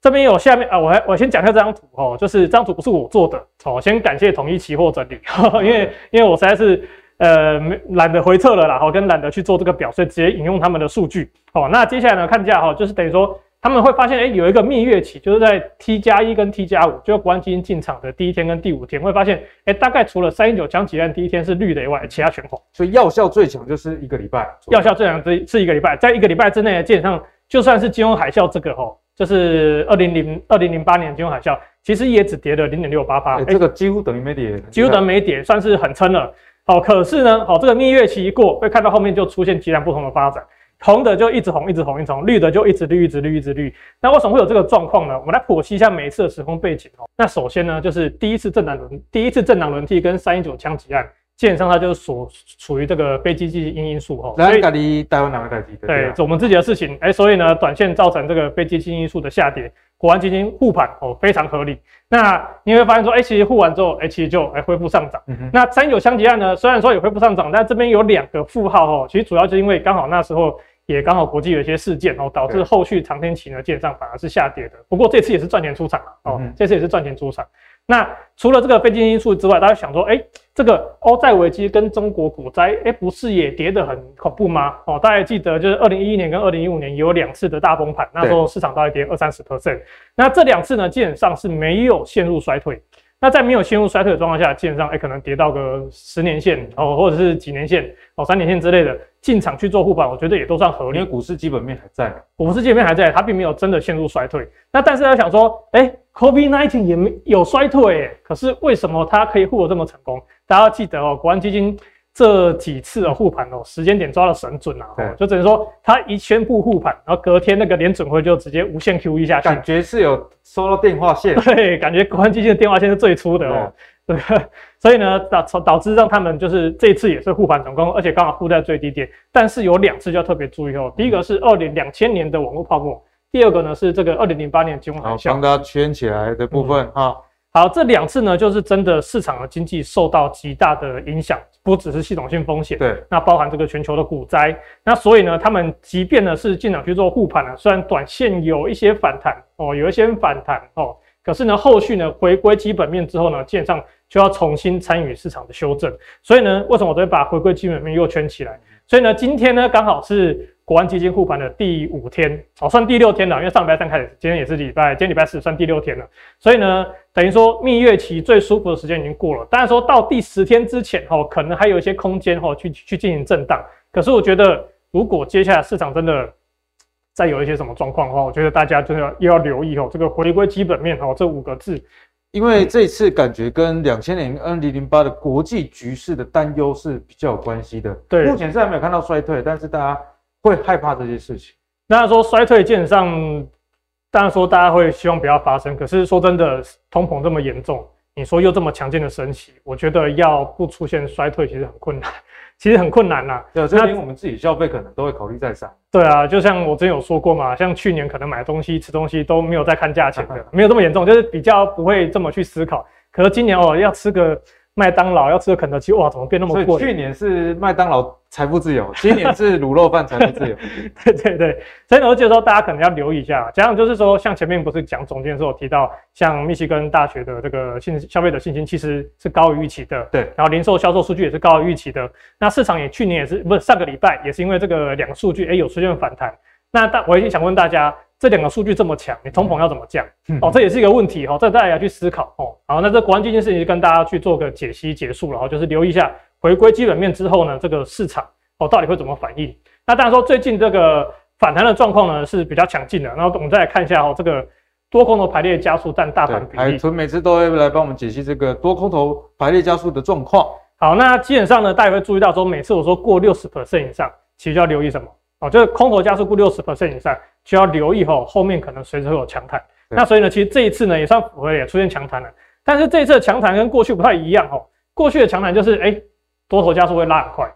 这边有下面啊，我还我先讲一下这张图哦，就是这张图不是我做的哦，先感谢统一期货整理，因为因为我实在是。呃，懒得回测了啦，好，跟懒得去做这个表，所以直接引用他们的数据。好，那接下来呢，看价哈，就是等于说他们会发现，哎，有一个蜜月期，就是在 T 加一跟 T 加五，就国安基金进场的第一天跟第五天，会发现，哎，大概除了三一九枪击案第一天是绿的以外，其他全红。所以药效最强就是一个礼拜，药效最强是是一个礼拜，在一个礼拜之内，基本上就算是金融海啸这个哈，就是二零零二零零八年金融海啸，其实也只跌了零点六八八，这个几乎等于没跌，几乎等于没跌，算是很撑了。好，可是呢，好，这个蜜月期一过，会看到后面就出现截然不同的发展，红的就一直红，一直红，一直红，绿的就一直绿，一直绿，一直绿。那为什么会有这个状况呢？我们来剖析一下每一次的时空背景哦。那首先呢，就是第一次政党轮，第一次政党轮替跟三一九枪击案，基本上它就是所处于这个非经济因因素哦。所以台湾哪个代志？对，是我们自己的事情。哎，所以呢，短线造成这个非经济因素的下跌。国安基金护盘哦，非常合理。那你会发现说，哎、欸，其实护完之后，哎、欸，其实就哎恢复上涨。嗯、那三九枪击案呢，虽然说也恢复上涨，但这边有两个负号哦。其实主要就是因为刚好那时候也刚好国际有一些事件哦，导致后续长天期呢，基本上反而是下跌的。不过这次也是赚钱出场了哦，嗯、这次也是赚钱出场。那除了这个非经济因素之外，大家想说，哎、欸，这个欧债危机跟中国股灾，哎、欸，不是也跌得很恐怖吗？哦，大家记得就是二零一一年跟二零一五年有两次的大崩盘，那时候市场大概跌二三十 percent。那这两次呢，基本上是没有陷入衰退。那在没有陷入衰退的状况下，基本上哎、欸，可能跌到个十年线哦，或者是几年线哦，三年线之类的进场去做护盘，我觉得也都算合理。因为股市基本面还在，股市基本面还在，它并没有真的陷入衰退。那但是要想说，哎、欸。COVID-19 也没有衰退，可是为什么它可以护得这么成功？大家要记得哦，国安基金这几次的护盘哦，时间点抓的神准啊！对就等于说他一宣布护盘，然后隔天那个联准会就直接无限 QE 下去，感觉是有收到电话线。对，感觉国安基金的电话线是最粗的哦。对，对，所以呢，导导致让他们就是这一次也是护盘成功，而且刚好护在最低点。但是有两次就要特别注意哦，第一个是二零两千年的网络泡沫。第二个呢是这个二零零八年金融海啸，帮大家圈起来的部分啊。嗯、好，这两次呢就是真的市场的经济受到极大的影响，不只是系统性风险，对，那包含这个全球的股灾。那所以呢，他们即便呢是进场去做护盘了，虽然短线有一些反弹哦，有一些反弹哦，可是呢后续呢回归基本面之后呢，基本上就要重新参与市场的修正。所以呢，为什么我都会把回归基本面又圈起来？所以呢，今天呢刚好是。国安基金护盘的第五天，哦，算第六天了，因为上礼拜三开始，今天也是礼拜，今天礼拜四算第六天了。所以呢，等于说蜜月期最舒服的时间已经过了。当然说到第十天之前，哦，可能还有一些空间，哦，去去进行震荡。可是我觉得，如果接下来市场真的再有一些什么状况的话，我觉得大家真的要又要留意哦，这个回归基本面，哦，这五个字。因为这次感觉跟两千年、二零零八的国际局势的担忧是比较有关系的。对，目前是还没有看到衰退，但是大家。会害怕这些事情。那说衰退，基本上当然说大家会希望不要发生。可是说真的，通膨这么严重，你说又这么强劲的升息，我觉得要不出现衰退，其实很困难，其实很困难呐、啊。对，这连我们自己消费可能都会考虑再三。对啊，就像我之前有说过嘛，像去年可能买东西、吃东西都没有在看价钱的，没有这么严重，就是比较不会这么去思考。可是今年哦，要吃个。麦当劳要吃个肯德基，哇，怎么变那么贵？去年是麦当劳财富自由，今年是卤肉饭财富自由。对对对，所以呢，我觉得说大家可能要留意一下。加上就是说，像前面不是讲总结的时候提到，像密西根大学的这个信消费者信心其实是高于预期的，对。然后零售销售数据也是高于预期的。那市场也去年也是不是上个礼拜也是因为这个两个数据，哎，有出现反弹。那大我也想问大家。这两个数据这么强，你通膨要怎么降？嗯、哦，这也是一个问题哈、哦，这大家要去思考哦。好，那这国安基金事情就跟大家去做个解析结束了哈，就是留意一下回归基本面之后呢，这个市场哦到底会怎么反应？那当然说最近这个反弹的状况呢是比较强劲的，然后我们再来看一下哦，这个多空头排列加速占大盘比例。海豚每次都会来帮我们解析这个多空头排列加速的状况。好，那基本上呢，大家会注意到说，每次我说过六十 percent 以上，其实就要留意什么？哦，就是空头加速过六十 percent 以上。就要留意吼，后面可能随时会有强弹。那所以呢，其实这一次呢也算符合，也出现强弹了。但是这一次的强弹跟过去不太一样吼。过去的强弹就是哎、欸，多头加速会拉很快，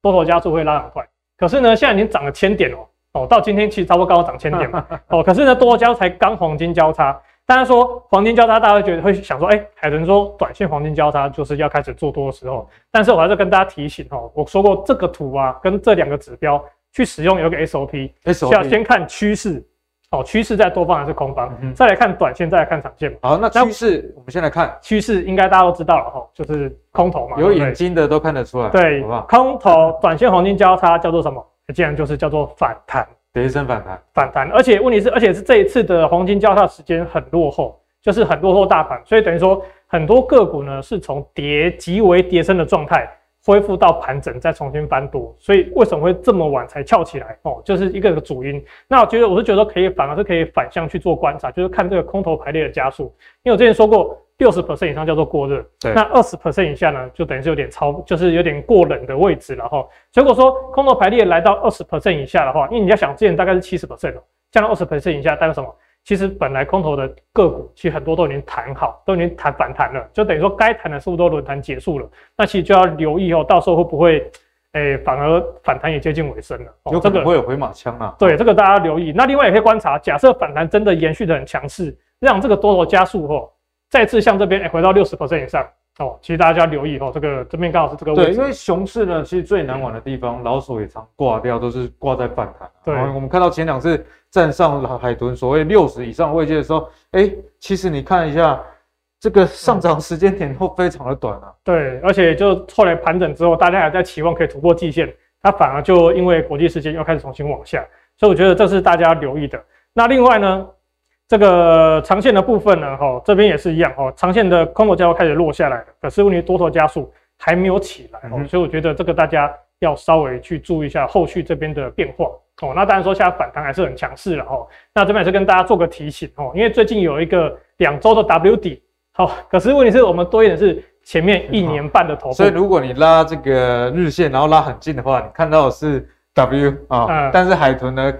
多头加速会拉很快。可是呢，现在已经涨了千点哦，哦，到今天其实差不多刚好涨千点嘛，哦，可是呢多交才刚黄金交叉。大家说黄金交叉，大家会觉得会想说，哎、欸，海豚说短线黄金交叉就是要开始做多的时候。但是我还是跟大家提醒哦，我说过这个图啊，跟这两个指标去使用有一个 SOP，SOP 要先看趋势，哦，趋势在多方还是空方，嗯、再来看短线，再来看长线。好，那趋势我们先来看趋势，应该大家都知道了哈，就是空头嘛，有眼睛的都看得出来，对，好好空头短线黄金交叉叫做什么？竟然就是叫做反弹。跌升反弹，反弹，而且问题是，而且是这一次的黄金交叉时间很落后，就是很落后大盘，所以等于说很多个股呢是从跌极为跌升的状态恢复到盘整，再重新翻多，所以为什么会这么晚才翘起来？哦，就是一个个主因。那我觉得我是觉得可以反而是可以反向去做观察，就是看这个空头排列的加速，因为我之前说过。六十 percent 以上叫做过热，对，那二十 percent 以下呢，就等于是有点超，就是有点过冷的位置了哈。如果说空头排列来到二十 percent 以下的话，因为你要想之前大概是七十 percent 哦，降到二十 percent 以下代表什么？其实本来空头的个股其实很多都已经弹好，都已经弹反弹了，就等于说该弹的是不是都轮弹结束了？那其实就要留意哦，到时候会不会，哎、欸，反而反弹也接近尾声了？有可能会有回马枪啊。对，这个大家留意。那另外也可以观察，假设反弹真的延续的很强势，让这个多头加速后。再次向这边哎回到六十 percent 以上哦，其实大家要留意哦，这个这边刚好是这个位置。对，因为熊市呢，其实最难玩的地方，老鼠也常挂掉，都是挂在反弹。对，我们看到前两次站上海豚所谓六十以上位阶的时候，哎，其实你看一下这个上涨时间点都非常的短啊。对，而且就后来盘整之后，大家还在期望可以突破季线，它反而就因为国际事件又开始重新往下，所以我觉得这是大家留意的。那另外呢？这个长线的部分呢，哈，这边也是一样，哈，长线的空头交开始落下来了，可是问题多头加速还没有起来，哦，所以我觉得这个大家要稍微去注意一下后续这边的变化，哦，那当然说现在反弹还是很强势了，哦，那这边也是跟大家做个提醒，哦，因为最近有一个两周的 W 底，好，可是问题是我们多一点是前面一年半的头部，所以如果你拉这个日线，然后拉很近的话，你看到的是 W 啊，嗯，但是海豚呢？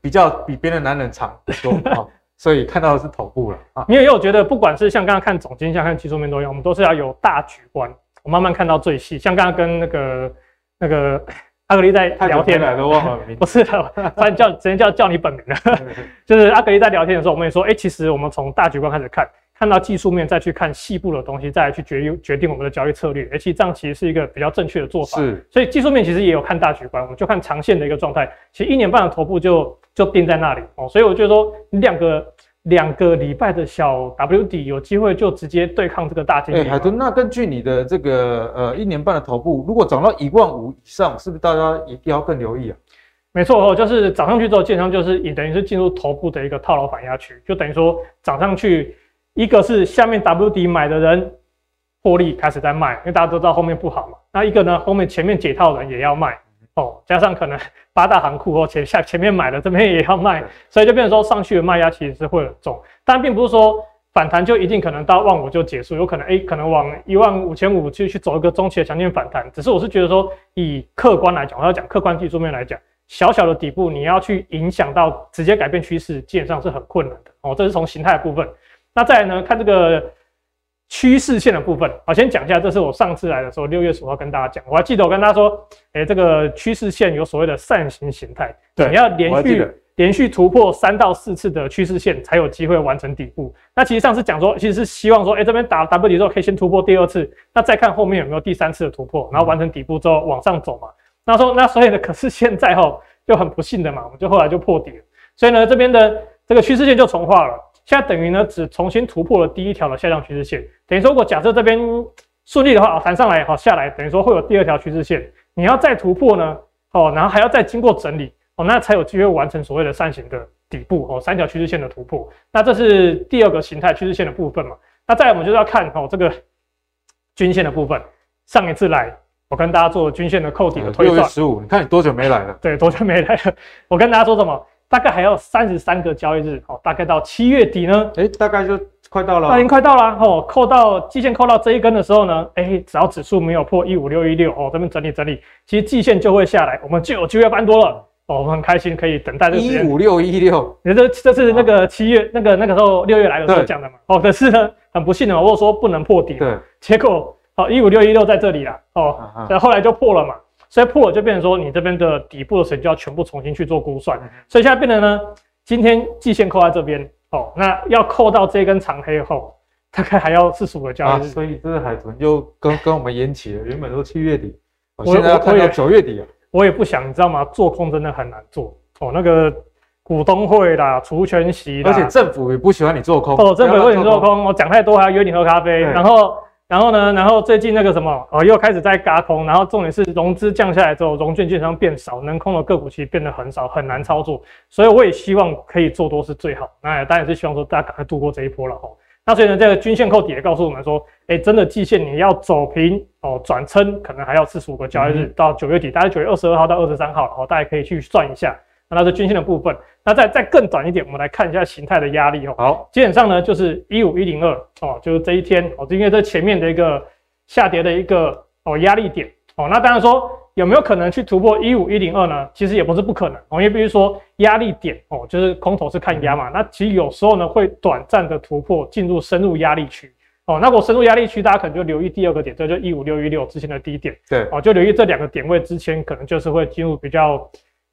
比较比别的男人长很多 啊，所以看到的是头部了啊。因为我觉得不管是像刚刚看总经，像看技术面都一样，我们都是要有大局观，我慢慢看到最细。像刚刚跟那个那个阿格力在聊天，来都忘了名，不是的，反正叫直接叫叫你本名了，就是阿格力在聊天的时候，我们也说，哎、欸，其实我们从大局观开始看。看到技术面，再去看细部的东西，再来去决定决定我们的交易策略。而且这样其实是一个比较正确的做法。是，所以技术面其实也有看大局观，我们就看长线的一个状态。其实一年半的头部就就定在那里哦。所以我觉得说两个两个礼拜的小 W 底有机会就直接对抗这个大金。哎，海豚，那根据你的这个呃一年半的头部，如果涨到一万五以上，是不是大家一定要更留意啊？没错哦，就是涨上去之后，建仓就是也等于是进入头部的一个套牢反压区，就等于说涨上去。一个是下面 W 底买的人获利开始在卖，因为大家都知道后面不好嘛。那一个呢，后面前面解套的人也要卖哦，加上可能 八大行库哦前下前面买的这边也要卖，所以就变成说上去的卖压其实是会很重。但并不是说反弹就一定可能到万五就结束，有可能诶可能往一万五千五去去走一个中期的强劲反弹。只是我是觉得说，以客观来讲，我要讲客观技术面来讲，小小的底部你要去影响到直接改变趋势，基本上是很困难的哦。这是从形态部分。那再来呢？看这个趋势线的部分，我先讲一下，这是我上次来的时候，六月十五号跟大家讲，我还记得我跟大家说，哎，这个趋势线有所谓的扇形形态，对，你要连续连续突破三到四次的趋势线，才有机会完成底部。那其实上次讲说，其实是希望说，哎，这边打 W 底之后，可以先突破第二次，那再看后面有没有第三次的突破，然后完成底部之后往上走嘛。那说那所以呢，可是现在哈就很不幸的嘛，我们就后来就破底了，所以呢，这边的这个趋势线就重画了。现在等于呢，只重新突破了第一条的下降趋势线。等于说，如果假设这边顺利的话，弹上来好下来，等于说会有第二条趋势线。你要再突破呢，哦，然后还要再经过整理，哦，那才有机会完成所谓的扇形的底部哦，三条趋势线的突破。那这是第二个形态趋势线的部分嘛？那再来我们就是要看哦这个均线的部分。上一次来，我跟大家做均线的扣底的推算。六月十五，你看你多久没来了？对，多久没来了？我跟大家说什么？大概还要三十三个交易日，哦，大概到七月底呢，哎、欸，大概就快到了，那已经快到了，哦，扣到季线扣到这一根的时候呢，哎、欸，只要指数没有破一五六一六，哦，这边整理整理，其实季线就会下来，我们就有机会翻多了，哦，我们很开心可以等待这一五六一六，你这这是那个七月那个那个时候六月来的时候讲的嘛，哦，可是呢，很不幸的，我说不能破底，对，结果哦一五六一六在这里了，哦，所以后来就破了嘛。所以破了就变成说你这边的底部的时间就要全部重新去做估算，所以现在变成呢，今天季线扣在这边哦，那要扣到这根长黑后，大概还要四十五个交易日，啊，所以这个海豚就跟跟我们延期了，原本都七月底，我现在要看到九月底啊。我也不想，你知道吗？做空真的很难做哦。那个股东会啦，除权息啦，而且政府也不喜欢你做空。哦，政府也不喜欢你做空。我讲太多还要约你喝咖啡。然后，然后呢？然后最近那个什么哦，又开始在嘎空。然后重点是融资降下来之后，融券基本上变少，能空的个股其实变得很少，很难操作。所以我也希望可以做多是最好。那当然是希望说大家赶快度过这一波了哦。那所以呢，这个均线扣底也告诉我们说，哎，真的季线你要走平哦，转撑可能还要四十五个交易日、嗯、到九月底，大概九月二十二号到二十三号，然后大家可以去算一下。那它是均线的部分，那再再更短一点，我们来看一下形态的压力哦。好，基本上呢就是一五一零二哦，就是这一天哦，因为这前面的一个下跌的一个哦压力点哦，那当然说。有没有可能去突破一五一零二呢？其实也不是不可能哦，因为比如说压力点哦，就是空头是看压嘛，那其实有时候呢会短暂的突破，进入深入压力区哦。那我深入压力区，大家可能就留意第二个点，这就一五六一六之前的低点，对哦，就留意这两个点位之前可能就是会进入比较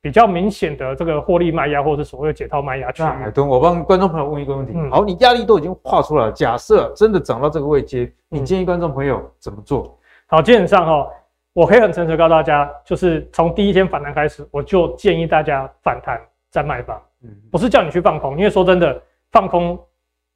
比较明显的这个获利卖压，或者是所谓的解套卖压区。海豚，我帮观众朋友问一个问题，嗯、好，你压力都已经画出来了，假设真的涨到这个位阶，你建议观众朋友怎么做？嗯、好，基本上哈、哦。我可以很诚实告诉大家，就是从第一天反弹开始，我就建议大家反弹再卖吧。嗯，不是叫你去放空，因为说真的，放空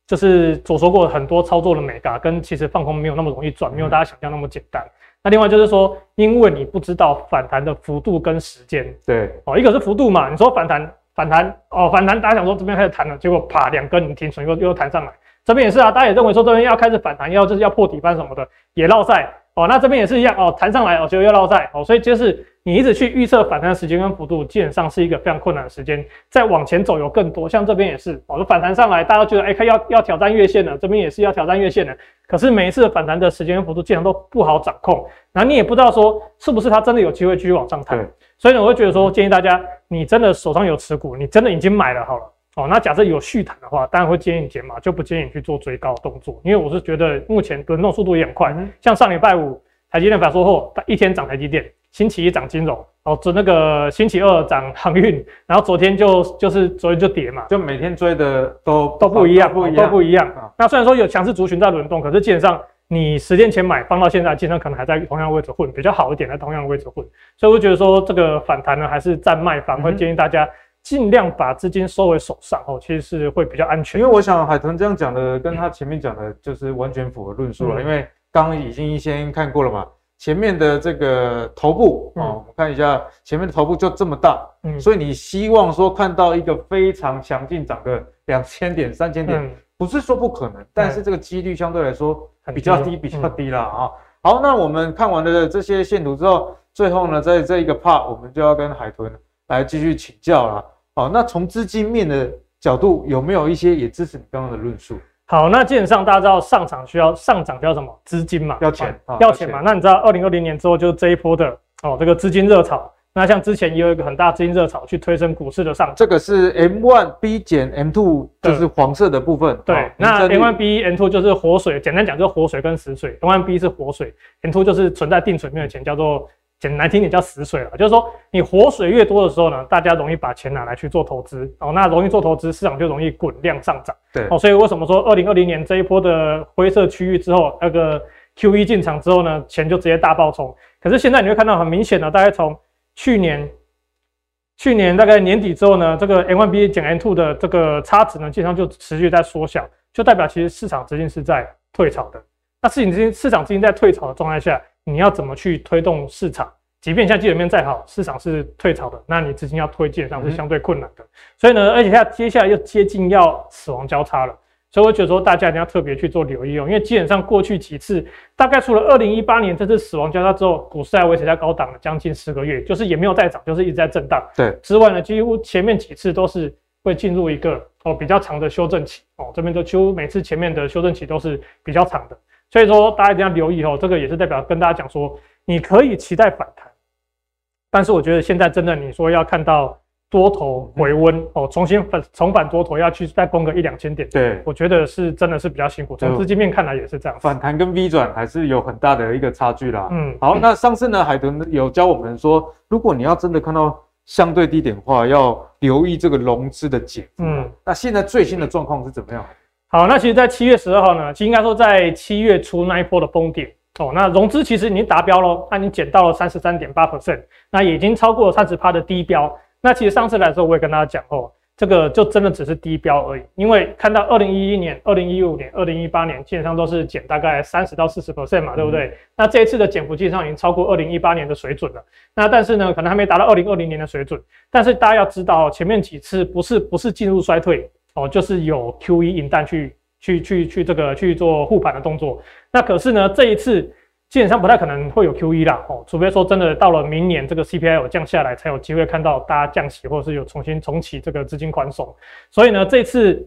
就是所说过很多操作的美嘎，跟其实放空没有那么容易赚，没有大家想象那么简单。那另外就是说，因为你不知道反弹的幅度跟时间。对，哦，一个是幅度嘛，你说反弹反弹哦，反弹大家想说这边开始弹了，结果啪两根你停损又又弹上来，这边也是啊，大家也认为说这边要开始反弹，要就是要破底翻什么的，也落赛。哦，那这边也是一样哦，弹上来哦，就又落赛哦，所以就是你一直去预测反弹的时间跟幅度，基本上是一个非常困难的时间。再往前走有更多，像这边也是哦，反弹上来，大家都觉得哎，看要要挑战月线了，这边也是要挑战月线了。可是每一次的反弹的时间跟幅度，基本上都不好掌控，然后你也不知道说是不是它真的有机会继续往上弹。所以呢，我会觉得说，建议大家，你真的手上有持股，你真的已经买了好了哦。那假设有续弹的话，当然会建议你减码，就不建议你去做追高的动作，因为我是觉得目前轮动速度也很快，像上礼拜五。台积电反说后，它一天涨台积电，星期一涨金融，哦，昨那个星期二涨航运，然后昨天就就是昨天就跌嘛，就每天追的都都不一样，不一样，都不一样。那虽然说有强势族群在轮动，可是基本上你十天前买放到现在，基本上可能还在同样的位置混，比较好一点，在同样的位置混。所以我觉得说这个反弹呢，还是占卖方，会建议大家尽量把资金收回手上哦，其实是会比较安全。因为我想海豚这样讲的，跟他前面讲的就是完全符合论述了，因为。刚刚已经先看过了嘛，前面的这个头部啊、嗯哦，我们看一下前面的头部就这么大，嗯，所以你希望说看到一个非常强劲涨个两千点、三千点，不是说不可能，但是这个几率相对来说比较低，比较低了啊。好，那我们看完了这些线图之后，最后呢，在这一个 part 我们就要跟海豚来继续请教了。好，那从资金面的角度，有没有一些也支持你刚刚的论述？好，那基本上大家知道上涨需要上涨需要什么资金嘛？要钱，啊、要钱嘛？那你知道二零二零年之后就是这一波的哦，这个资金热潮。那像之前也有一个很大资金热潮去推升股市的上涨。这个是 M one B 减 M two，就是黄色的部分。对，哦、那 M one B M two 就是活水，简单讲就是活水跟死水。M one B 是活水，M two 就是存在定存面的钱，叫做。简单听点叫死水了，就是说你活水越多的时候呢，大家容易把钱拿来去做投资哦，那容易做投资，市场就容易滚量上涨。对哦，所以为什么说二零二零年这一波的灰色区域之后，那个 QE 进场之后呢，钱就直接大爆冲？可是现在你会看到很明显的，大概从去年去年大概年底之后呢，这个 M1B 减 M2 的这个差值呢，基本上就持续在缩小，就代表其实市场资金是在退潮的。那市场资金市场资金在退潮的状态下。你要怎么去推动市场？即便现在基本面再好，市场是退潮的，那你资金要推进上是相对困难的。所以呢，而且它接下来又接近要死亡交叉了，所以我觉得说大家一定要特别去做留意哦，因为基本上过去几次，大概除了二零一八年这次死亡交叉之后，股市还维持在高档了将近十个月，就是也没有再涨，就是一直在震荡。对，之外呢，几乎前面几次都是会进入一个哦比较长的修正期哦，这边都几乎每次前面的修正期都是比较长的。所以说，大家一定要留意哦，这个也是代表跟大家讲说，你可以期待反弹，但是我觉得现在真的你说要看到多头回温哦，重新反重返多头要去再攻个一两千点，对，我觉得是真的是比较辛苦。从资金面看来也是这样，反弹跟 V 转还是有很大的一个差距啦。嗯，好，那上次呢，海豚有教我们说，如果你要真的看到相对低点的话，要留意这个融资的减幅。嗯，那现在最新的状况是怎么样？好，那其实，在七月十二号呢，其实应该说在七月初那一波的崩点哦，那融资其实已经达标了，那你减到了三十三点八 percent，那已经超过了三十趴的低标。那其实上次来的时候，我也跟大家讲哦，这个就真的只是低标而已，因为看到二零一一年、二零一五年、二零一八年，基本上都是减大概三十到四十 percent 嘛，对不对？嗯、那这一次的减幅基本上已经超过二零一八年的水准了。那但是呢，可能还没达到二零二零年的水准。但是大家要知道，前面几次不是不是进入衰退哦，就是有 QE 银弹去去去去这个去做护盘的动作。那可是呢，这一次。基本上不太可能会有 QE 啦，哦，除非说真的到了明年这个 CPI 有降下来，才有机会看到大家降息，或者是有重新重启这个资金宽松。所以呢，这次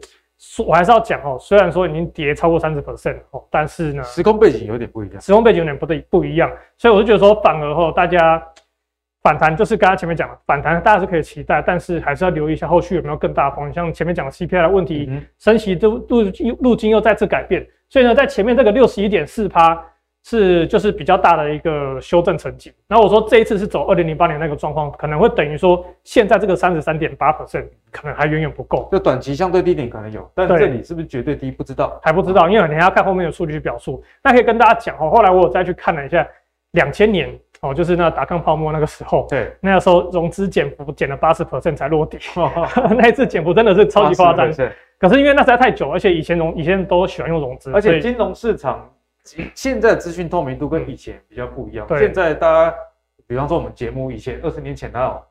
我还是要讲哦，虽然说已经跌超过三十 percent 哦，但是呢，时空背景有点不一样，时空背景有点不对不一样，所以我就觉得说，反而哦大家反弹就是刚刚前面讲的反弹，大家是可以期待，但是还是要留意一下后续有没有更大的风险，像前面讲的 CPI 的问题，嗯、升息都路路径又再次改变，所以呢，在前面这个六十一点四趴。是，就是比较大的一个修正成绩。然后我说这一次是走二零零八年那个状况，可能会等于说现在这个三十三点八 percent 可能还远远不够。就短期相对低点可能有，但这里是不是绝对低？不知道，还不知道，因为你还要看后面的数据去表述。那可以跟大家讲哦，后来我有再去看了一下两千年哦，就是那达康泡沫那个时候，对，那个时候融资减幅减了八十 percent 才落地，那一次减幅真的是超级夸张。可是因为那实在太久，而且以前融以前都喜欢用融资，而且金融市场。现在资讯透明度跟以前比较不一样。嗯、现在大家，比方说我们节目，以前二十年前，那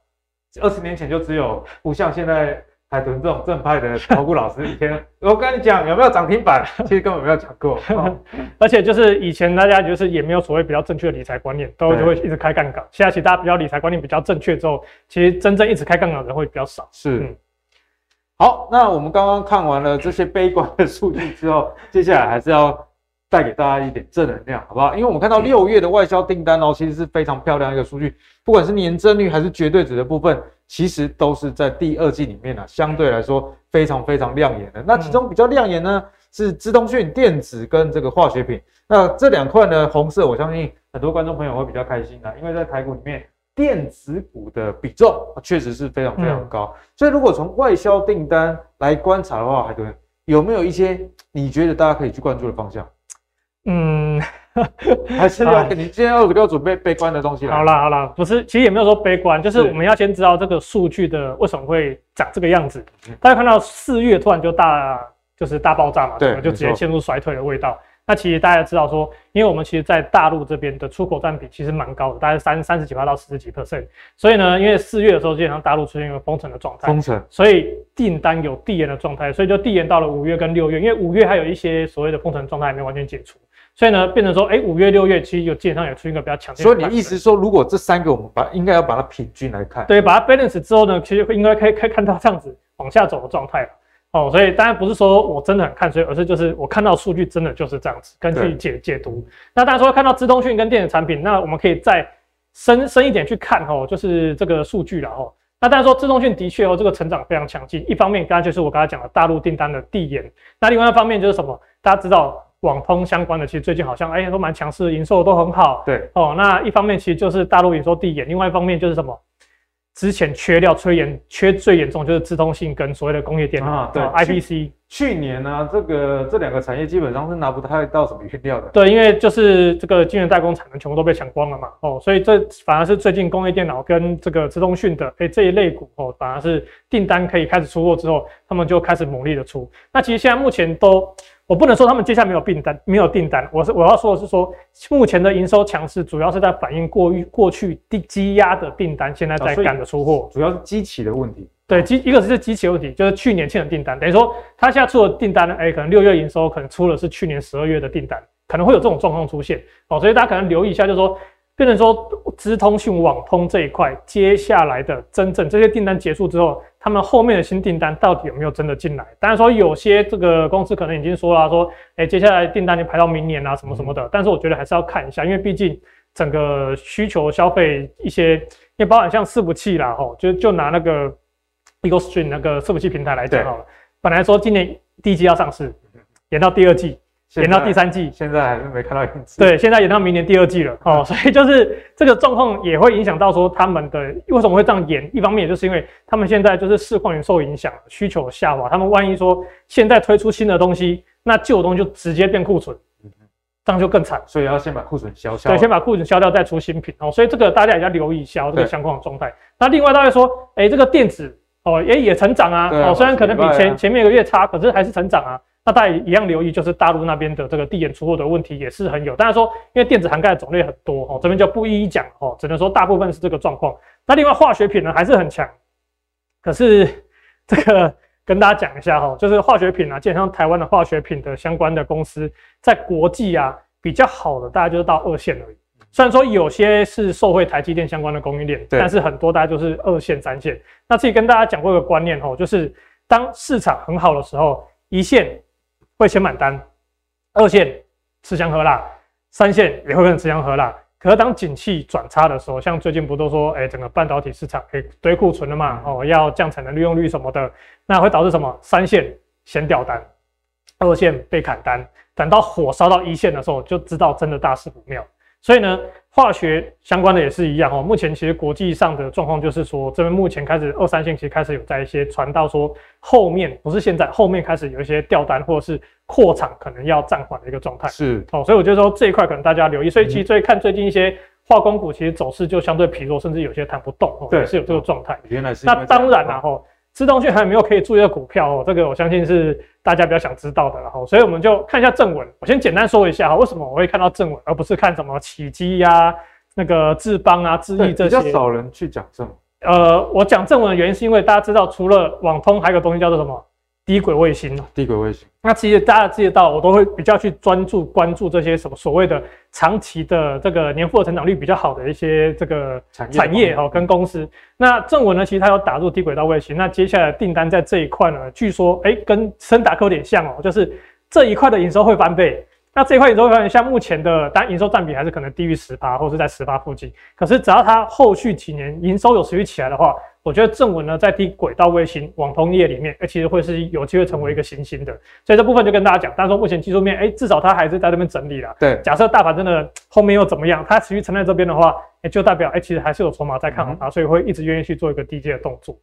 二十年前就只有不像现在海豚这种正派的投顾老师，以 前我跟你讲有没有涨停板，其实根本没有讲过。而且就是以前大家就是也没有所谓比较正确的理财观念，都就会一直开杠杆。现在其实大家比较理财观念比较正确之后，其实真正一直开杠杆的人会比较少。是。嗯、好，那我们刚刚看完了这些悲观的数据之后，接下来还是要。带给大家一点正能量，好不好？因为我们看到六月的外销订单哦，其实是非常漂亮一个数据，不管是年增率还是绝对值的部分，其实都是在第二季里面呢，相对来说非常非常亮眼的。那其中比较亮眼呢，是资通讯、电子跟这个化学品。那这两块呢，红色，我相信很多观众朋友会比较开心的，因为在台股里面，电子股的比重确实是非常非常高。所以如果从外销订单来观察的话，海豚有没有一些你觉得大家可以去关注的方向？嗯，还是要你今天要要准备悲观的东西了。好啦好啦，不是，其实也没有说悲观，就是我们要先知道这个数据的为什么会长这个样子。大家看到四月突然就大，就是大爆炸嘛，对，就直接陷入衰退的味道。那其实大家知道说，因为我们其实在大陆这边的出口占比其实蛮高的，大概三三十几趴到四十几 percent。所以呢，因为四月的时候基本上大陆出现一个封城的状态，封城，所以订单有递延的状态，所以就递延到了五月跟六月，因为五月还有一些所谓的封城状态还没完全解除。所以呢，变成说，哎、欸，五月、六月其实有基本上有出现一个比较强。所以你意思说，如果这三个我们把应该要把它平均来看，对，把它 balance 之后呢，其实应该可以可以看到这样子往下走的状态了。哦，所以当然不是说我真的很看衰，而是就是我看到数据真的就是这样子，根据解解读。那大家说看到资通讯跟电子产品，那我们可以再深深一点去看哦，就是这个数据了哦。那大家说资通讯的确哦，这个成长非常强劲。一方面，刚才就是我刚才讲的大陆订单的递延，那另外一方面就是什么？大家知道。网通相关的，其实最近好像哎都蛮强势，营收都很好。对哦，那一方面其实就是大陆营收递延，另外一方面就是什么？之前缺料缺严缺最严重就是资通信跟所谓的工业电脑啊，对 IPC。去年呢、啊，这个这两个产业基本上是拿不太到什么原料的。对，因为就是这个晶圆代工产能全部都被抢光了嘛。哦，所以这反而是最近工业电脑跟这个资通讯的哎这一类股哦，反而是订单可以开始出货之后，他们就开始猛力的出。那其实现在目前都。我不能说他们接下来没有订单，没有订单。我是我要说的是说，目前的营收强势主要是在反映过于过去低积压的订单，现在在赶着出货，主要是机器的问题。对，机一个是机器的问题，就是去年欠的订单，等于说他现在出的订单呢，哎，可能六月营收可能出的是去年十二月的订单，可能会有这种状况出现哦，所以大家可能留意一下，就是说。变成说，资通讯网通这一块，接下来的真正这些订单结束之后，他们后面的新订单到底有没有真的进来？当然说有些这个公司可能已经说了，说，哎、欸、接下来订单就排到明年啊，什么什么的。但是我觉得还是要看一下，因为毕竟整个需求消费一些，因为包含像伺服器啦，吼，就就拿那个 EagleStream 那个伺服器平台来讲好了，本来说今年第一季要上市，延到第二季。延到第三季，现在还是没看到影子。对，现在延到明年第二季了哦，所以就是这个状况也会影响到说他们的为什么会这样延？一方面也就是因为他们现在就是市况也受影响，需求下滑。他们万一说现在推出新的东西，那旧的东西就直接变库存，这样就更惨。所以要先把库存消消。对，先把库存消掉再出新品哦。所以这个大家也要留意一下这个相关的状态。那另外大家说，哎，这个电子哦也也成长啊哦，虽然可能比前前面一个月差，可是还是成长啊。那大家一样留意，就是大陆那边的这个递延出货的问题也是很有。当然说，因为电子涵盖的种类很多哦，这边就不一一讲哦，只能说大部分是这个状况。那另外化学品呢还是很强，可是这个跟大家讲一下哈，就是化学品啊，基本上台湾的化学品的相关的公司在国际啊比较好的，大概就是到二线而已。虽然说有些是受惠台积电相关的供应链，但是很多大概就是二线、三线。那自己跟大家讲过一个观念哦，就是当市场很好的时候，一线。会先买单，二线吃香喝辣，三线也会跟吃香喝辣。可是当景气转差的时候，像最近不都说，哎，整个半导体市场可以堆库存了嘛？哦，要降产能利用率什么的，那会导致什么？三线先掉单，二线被砍单，等到火烧到一线的时候，就知道真的大事不妙。所以呢，化学相关的也是一样哦。目前其实国际上的状况就是说，这边目前开始二三线其实开始有在一些传到说，后面不是现在，后面开始有一些掉单或者是扩厂可能要暂缓的一个状态。是哦，所以我觉得说这一块可能大家留意。所以其实最看最近一些化工股，其实走势就相对疲弱，甚至有些弹不动哦，对，是有这个状态。原来是那当然了哈。自动性还有没有可以注意的股票哦？这个我相信是大家比较想知道的了哈。所以我们就看一下正文。我先简单说一下哈，为什么我会看到正文，而不是看什么奇迹呀、那个智邦啊、智易这些？比较少人去讲正文。呃，我讲正文的原因是因为大家知道，除了网通，还有个东西叫做什么？低轨卫星，低轨卫星。那其实大家知道，我都会比较去专注关注这些什么所谓的长期的这个年复合成长率比较好的一些这个产业哈跟公司。那正文呢，其实它有打入低轨道卫星。那接下来订单在这一块呢，据说哎跟森达科有点像哦，就是这一块的营收会翻倍。那这一块营收会翻倍，像目前的当然营收占比还是可能低于十趴，或是在十趴附近。可是只要它后续几年营收有持续起来的话，我觉得正文呢，在低轨道卫星网通业里面，哎，其实会是有机会成为一个新兴的。所以这部分就跟大家讲，但是说目前技术面，哎，至少它还是在那边整理了。对，假设大盘真的后面又怎么样，它持续沉在这边的话，哎，就代表哎，其实还是有筹码在看好它，所以会一直愿意去做一个低阶的动作。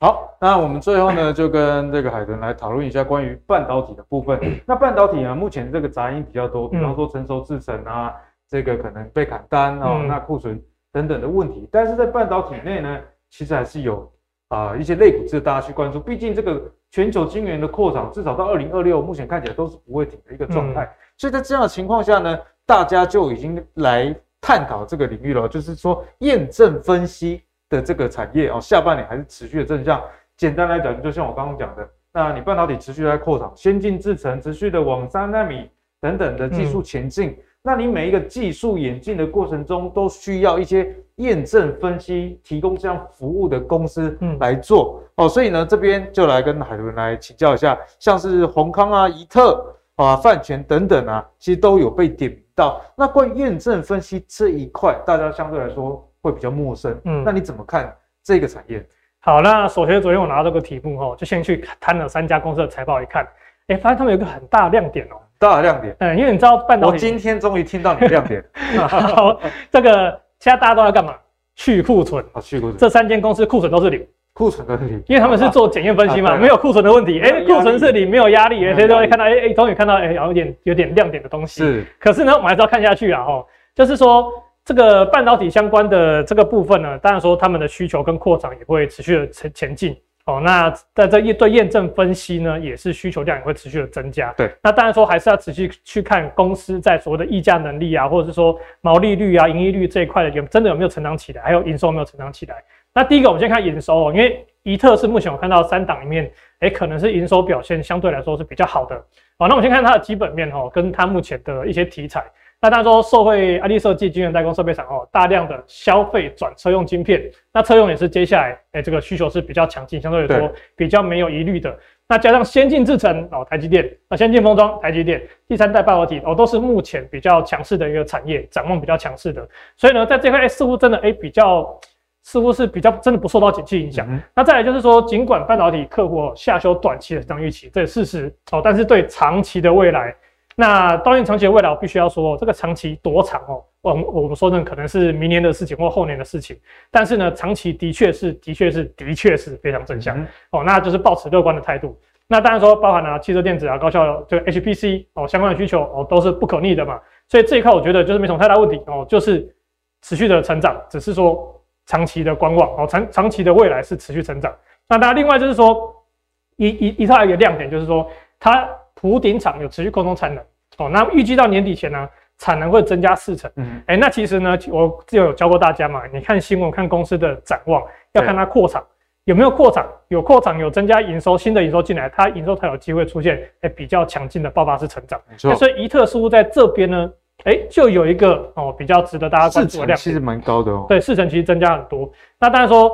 好，那我们最后呢，就跟这个海豚来讨论一下关于半导体的部分。那半导体呢，目前这个杂音比较多，比方说成熟制程啊，这个可能被砍单哦，那库存等等的问题。但是在半导体内呢，其实还是有啊、呃、一些类股值得大家去关注，毕竟这个全球晶圆的扩厂，至少到二零二六，目前看起来都是不会停的一个状态。嗯、所以在这样的情况下呢，大家就已经来探讨这个领域了，就是说验证分析的这个产业哦，下半年还是持续的正向。简单来讲，就像我刚刚讲的，那你半导体持续在扩厂，先进制程持续的往三纳米等等的技术前进。嗯那你每一个技术演进的过程中，都需要一些验证分析提供这样服务的公司来做、嗯、哦。所以呢，这边就来跟海豚来请教一下，像是宏康啊、怡特啊、泛泉等等啊，其实都有被点名到。那关于验证分析这一块，大家相对来说会比较陌生。嗯，那你怎么看这个产业？好，那首先昨天我拿到这个题目哦，就先去摊了三家公司的财报一看，哎、欸，发现他们有一个很大的亮点哦。大的亮点，嗯，因为你知道半导体，我今天终于听到你的亮点。好，这个现在大家都在干嘛？去库存。啊，去库存。这三间公司库存都是零，库存都是零，因为他们是做检验分析嘛，没有库存的问题。哎，库存是零，没有压力，所以都会看到，哎哎，终于看到，哎，有点有点亮点的东西。是。可是呢，我们还是要看下去啊，哈，就是说这个半导体相关的这个部分呢，当然说他们的需求跟扩张也会持续的前前进。哦，那在这一对验证分析呢，也是需求量也会持续的增加。对，那当然说还是要持续去看公司在所谓的议价能力啊，或者是说毛利率啊、盈利率这一块的有真的有没有成长起来，还有营收有没有成长起来。那第一个我们先看营收哦，因为怡特是目前我看到三档里面，哎，可能是营收表现相对来说是比较好的。好，那我们先看它的基本面哦，跟它目前的一些题材。那大家说，受惠 IC 设计、晶圆代工设备厂哦，大量的消费转车用晶片，那车用也是接下来哎、欸、这个需求是比较强劲，相对来说比较没有疑虑的。那加上先进制程哦，台积电，那先进封装台积电，第三代半导体哦，都是目前比较强势的一个产业，展望比较强势的。所以呢，在这块、欸、似乎真的哎、欸、比较似乎是比较真的不受到景气影响。嗯、那再来就是说，尽管半导体客户下修短期的成长预期，这是事实哦，但是对长期的未来，那当然长期的未来我必须要说，这个长期多长哦？我我们说呢，可能是明年的事情或后年的事情，但是呢，长期的确是的确是的确是非常正向、嗯、哦，那就是抱持乐观的态度。那当然说，包含了汽车电子啊、高效这个 HPC 哦相关的需求哦，都是不可逆的嘛。所以这一块我觉得就是没什么太大问题哦，就是持续的成长，只是说长期的观望哦，长长期的未来是持续成长。那当然另外就是说，一一一套一个亮点就是说，它埔顶厂有持续扩充产能哦，那预计到年底前呢，产能会增加四成。嗯，哎，那其实呢，我之前有教过大家嘛，你看新闻看公司的展望，要看它扩厂。有没有扩厂？有扩厂，有增加营收，新的营收进来，它营收才有机会出现哎比较强劲的爆发式成长。所以一特似乎在这边呢，哎，就有一个哦比较值得大家关注的量。其实蛮高的哦。对，四成其实增加很多。那当然说，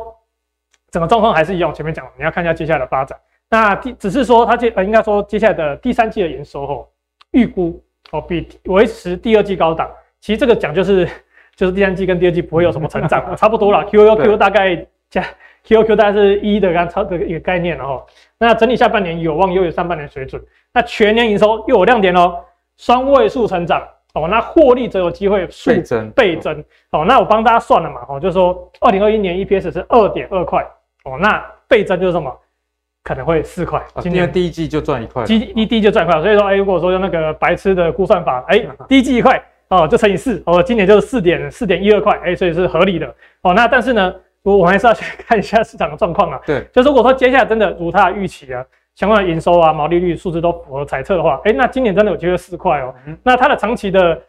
整个状况还是一样，前面讲你要看一下接下来的发展。那第只是说它接呃应该说接下来的第三季的营收哦，预估哦比维持第二季高档。其实这个讲就是 就是第三季跟第二季不会有什么成长，差不多了。Q O Q 大概加。Q O Q 大概是一的刚超的一个概念，了哈那整体下半年有望优于上半年水准，那全年营收又有亮点哦，双位数成长哦，那获利则有机会倍增倍增哦，那我帮大家算了嘛，哦，就是说二零二一年 E P S 是二点二块哦，那倍增就是什么？可能会四块，今年第一季就赚一块，第一第一季就赚一块，所以说哎，如果说用那个白痴的估算法，哎，第一季一块哦，就乘以四哦，今年就是四点四点一二块，哎，所以是合理的哦，那但是呢？我我还是要去看一下市场的状况啊。对，就是如果说接下来真的如他的预期啊，相关的营收啊、毛利率数字都符合猜测的话，哎，那今年真的有机会四块哦。嗯、那它的长期的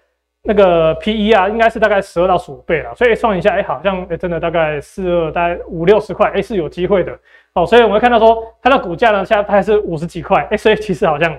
那个 P/E 啊，应该是大概十二到十五倍了。所以算一下，哎，好像哎真的大概四二，大概五六十块，哎，是有机会的。哦，所以我们会看到说它的股价呢，现在大概是五十几块，哎，所以其实好像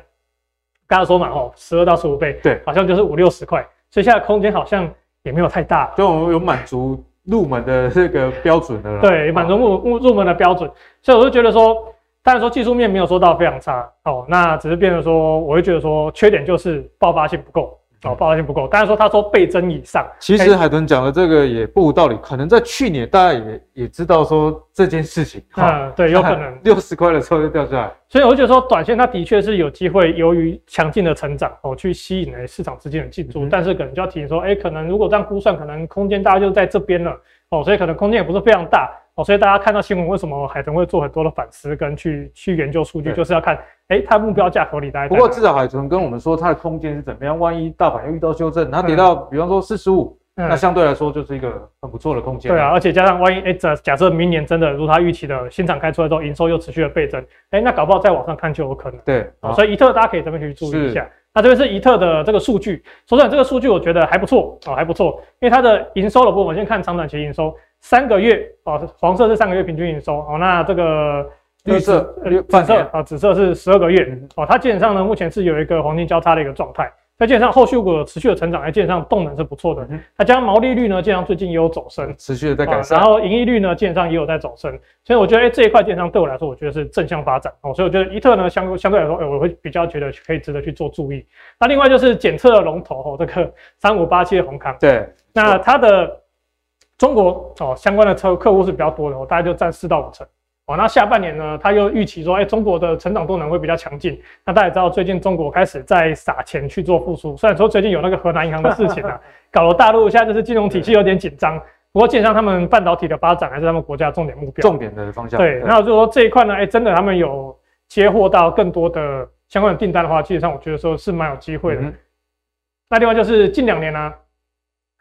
刚刚说嘛，哦，十二到十五倍，对，好像就是五六十块，所以现在空间好像也没有太大，就我们有满足。入门的这个标准的了，对，满足入入入门的标准，所以我就觉得说，当然说技术面没有说到非常差哦，那只是变成说，我会觉得说缺点就是爆发性不够。哦，爆发性不够。当然说，他说倍增以上。其实海豚讲的这个也不无道理，可能在去年大家也也知道说这件事情。嗯，对，有可能六十块的时候就掉下来。所以我觉得说，短线它的确是有机会由于强劲的成长哦，去吸引了市场资金的进驻。嗯、但是可能就要提醒说，哎、欸，可能如果这样估算，可能空间大概就在这边了哦，所以可能空间也不是非常大哦。所以大家看到新闻，为什么海豚会做很多的反思跟去去研究数据，就是要看。哎，它目标价合理，大概。不过至少海豚跟我们说，它的空间是怎么样？万一大盘又遇到修正，它跌到，比方说四十五，那相对来说就是一个很不错的空间。对啊，而且加上万一哎，假假设明年真的如它预期的新厂开出来之后，营收又持续的倍增，哎，那搞不好再往上看就有可能。对，所以宜特大家可以这边去注意一下。那这边是宜特的这个数据，说实在，这个数据我觉得还不错哦，还不错，因为它的营收的部分，我先看长短期营收，三个月哦，黄色是三个月平均营收哦，那这个。绿色、紫色啊，紫色是十二个月哦。它基本上呢，目前是有一个黄金交叉的一个状态。那基本上后续如果持续的成长，哎，基本上动能是不错的。它加上毛利率呢，基本上最近也有走升，持续的在改善。然后盈利率呢，基本上也有在走升。所以我觉得，哎，这一块基本上对我来说，我觉得是正向发展哦。所以我觉得伊特呢，相相对来说，哎，我会比较觉得可以值得去做注意。那另外就是检测的龙头哦，这个三五八七的红康。对，那它的中国哦相关的车客户是比较多的哦，大概就占四到五成。哦，那下半年呢，他又预期说，哎，中国的成长动能会比较强劲。那大家也知道，最近中国开始在撒钱去做复苏。虽然说最近有那个河南银行的事情啊，搞得大陆现在就是金融体系有点紧张。不过，基本上他们半导体的发展还是他们国家重点目标，重点的方向。对，那就是说这一块呢，哎，真的他们有接获到更多的相关的订单的话，基本上我觉得说是蛮有机会的。嗯、那另外就是近两年呢、啊。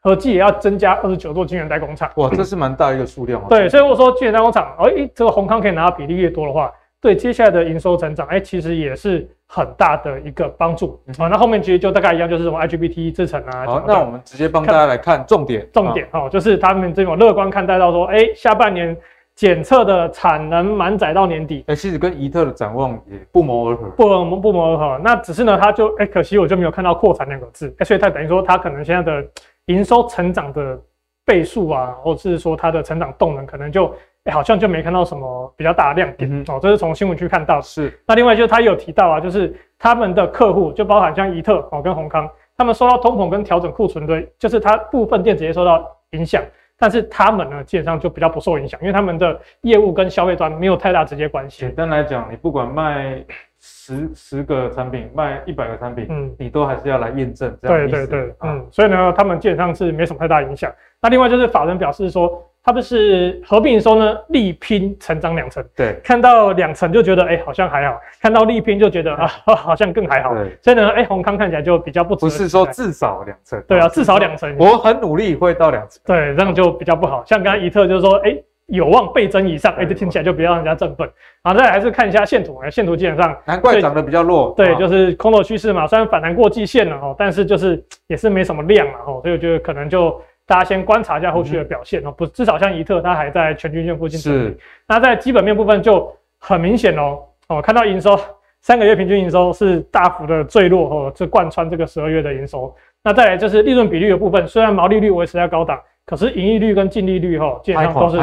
合计也要增加二十九座晶圆代工厂，哇，这是蛮大一个数量啊。对，所以我说晶圆代工厂，哎、欸，这个宏康可以拿到比例越多的话，对接下来的营收成长，哎、欸，其实也是很大的一个帮助。好、嗯哼，那后面其实就大概一样，就是什么 IGBT 制程啊。好，那我们直接帮大家来看重点，重点哈，就是他们这种乐观看待到说，哎、欸，下半年检测的产能满载到年底。哎、欸，其实跟宜特的展望也不谋而合，不不不谋而合。那只是呢，他就哎、欸，可惜我就没有看到扩产两个字，哎、欸，所以他等于说他可能现在的。营收成长的倍数啊，或者是说它的成长动能，可能就好像就没看到什么比较大的亮点、嗯、哦。这是从新闻区看到的。是。那另外就是他有提到啊，就是他们的客户就包含像宜特哦跟宏康，他们受到通膨跟调整库存的，就是它部分电子业受到影响，但是他们呢，基本上就比较不受影响，因为他们的业务跟消费端没有太大直接关系。简单来讲，你不管卖十十个产品，卖一百个产品，嗯，你都还是要来验证这样。对对对，嗯，所以呢，他们基本上是没什么太大影响。那另外就是法人表示说。他们是合并的时候呢，力拼成长两成。对，看到两成就觉得哎、欸，好像还好；看到力拼就觉得啊，好像更还好。所以呢，哎、欸，閎康看起来就比较不不是说至少两成。对啊，至少两成。我很努力会到两成。对，这样就比较不好。像刚刚宜特就是说，哎、欸，有望倍增以上，哎、欸，这听起来就比较让人家振奋。然后再来还是看一下线图，线图基本上难怪涨得比较弱。对，就是空头趋势嘛，虽然反弹过季线了哦，但是就是也是没什么量了哦，所以我觉得可能就。大家先观察一下后续的表现哦，不，至少像宜特，它还在全均线附近。是。那在基本面部分就很明显哦，哦，看到营收三个月平均营收是大幅的坠落哦，这贯穿这个十二月的营收。那再来就是利润比率的部分，虽然毛利率维持在高档，可是盈利率跟净利率哈，基本上都是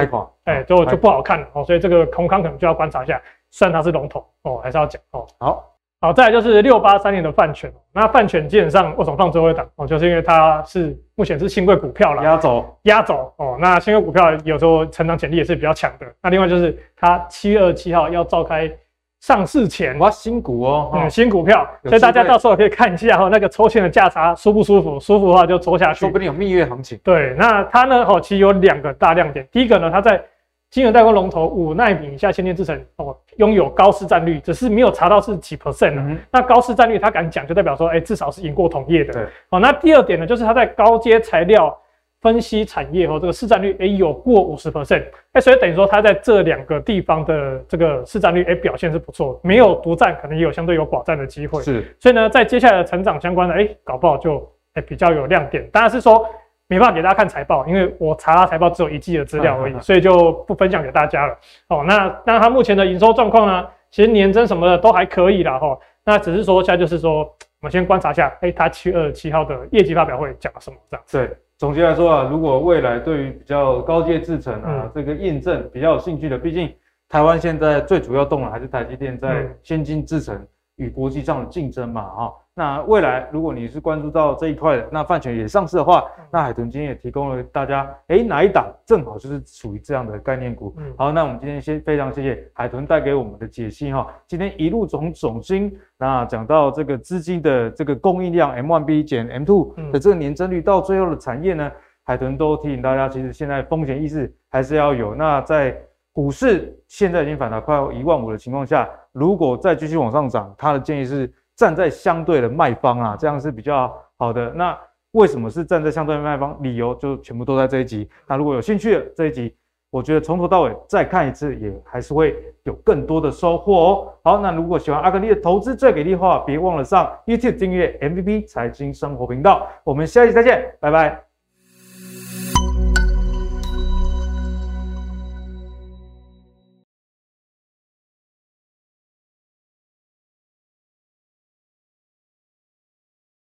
哎，就就不好看了哦，所以这个空康可能就要观察一下，虽然它是龙头哦，还是要讲哦。好。好，再来就是六八三年的泛权，那泛权基本上为什么放最后一档哦？就是因为它是目前是新贵股票了，压轴压轴哦。那新贵股票有时候成长潜力也是比较强的。那另外就是它七月二十七号要召开上市前，哇，新股哦，嗯，新股票，所以大家到时候可以看一下哈，那个抽签的价差舒不舒服？舒服的话就抽下去，说不定有蜜月行情。对，那它呢，哦，其实有两个大亮点，第一个呢，它在金圆代工龙头五纳米以下先进制程哦，拥有高市占率，只是没有查到是几 percent 呢？那高市占率它敢讲，就代表说，哎、欸，至少是赢过同业的。对，哦，那第二点呢，就是它在高阶材料分析产业哦，这个市占率哎、欸、有过五十 percent，哎，所以等于说它在这两个地方的这个市占率哎、欸、表现是不错，没有独占，可能也有相对有寡占的机会。是，所以呢，在接下来的成长相关的哎、欸，搞不好就哎、欸、比较有亮点。当然是说。没办法给大家看财报，因为我查他财报只有一季的资料而已，所以就不分享给大家了。哦，那那它目前的营收状况呢？其实年增什么的都还可以啦。哈。那只是说现在就是说，我们先观察一下，哎，它七月二十七号的业绩发表会讲了什么？这样子。对，总结来说啊，如果未来对于比较高阶制程啊、嗯、这个验证比较有兴趣的，毕竟台湾现在最主要动的还是台积电在先进制程与国际上的竞争嘛，哈。那未来，如果你是关注到这一块的，那泛权也上市的话，那海豚今天也提供了大家，哎、欸，哪一档正好就是属于这样的概念股。嗯、好，那我们今天先非常谢谢海豚带给我们的解析哈。今天一路从总经，那讲到这个资金的这个供应量，M one B 减 M two 的这个年增率，到最后的产业呢，海豚都提醒大家，其实现在风险意识还是要有。那在股市现在已经反弹快要一万五的情况下，如果再继续往上涨，他的建议是。站在相对的卖方啊，这样是比较好的。那为什么是站在相对的卖方？理由就全部都在这一集。那如果有兴趣的这一集，我觉得从头到尾再看一次，也还是会有更多的收获哦。好，那如果喜欢阿格力的投资最给力的话，别忘了上 YouTube 订阅 MVP 财经生活频道。我们下期再见，拜拜。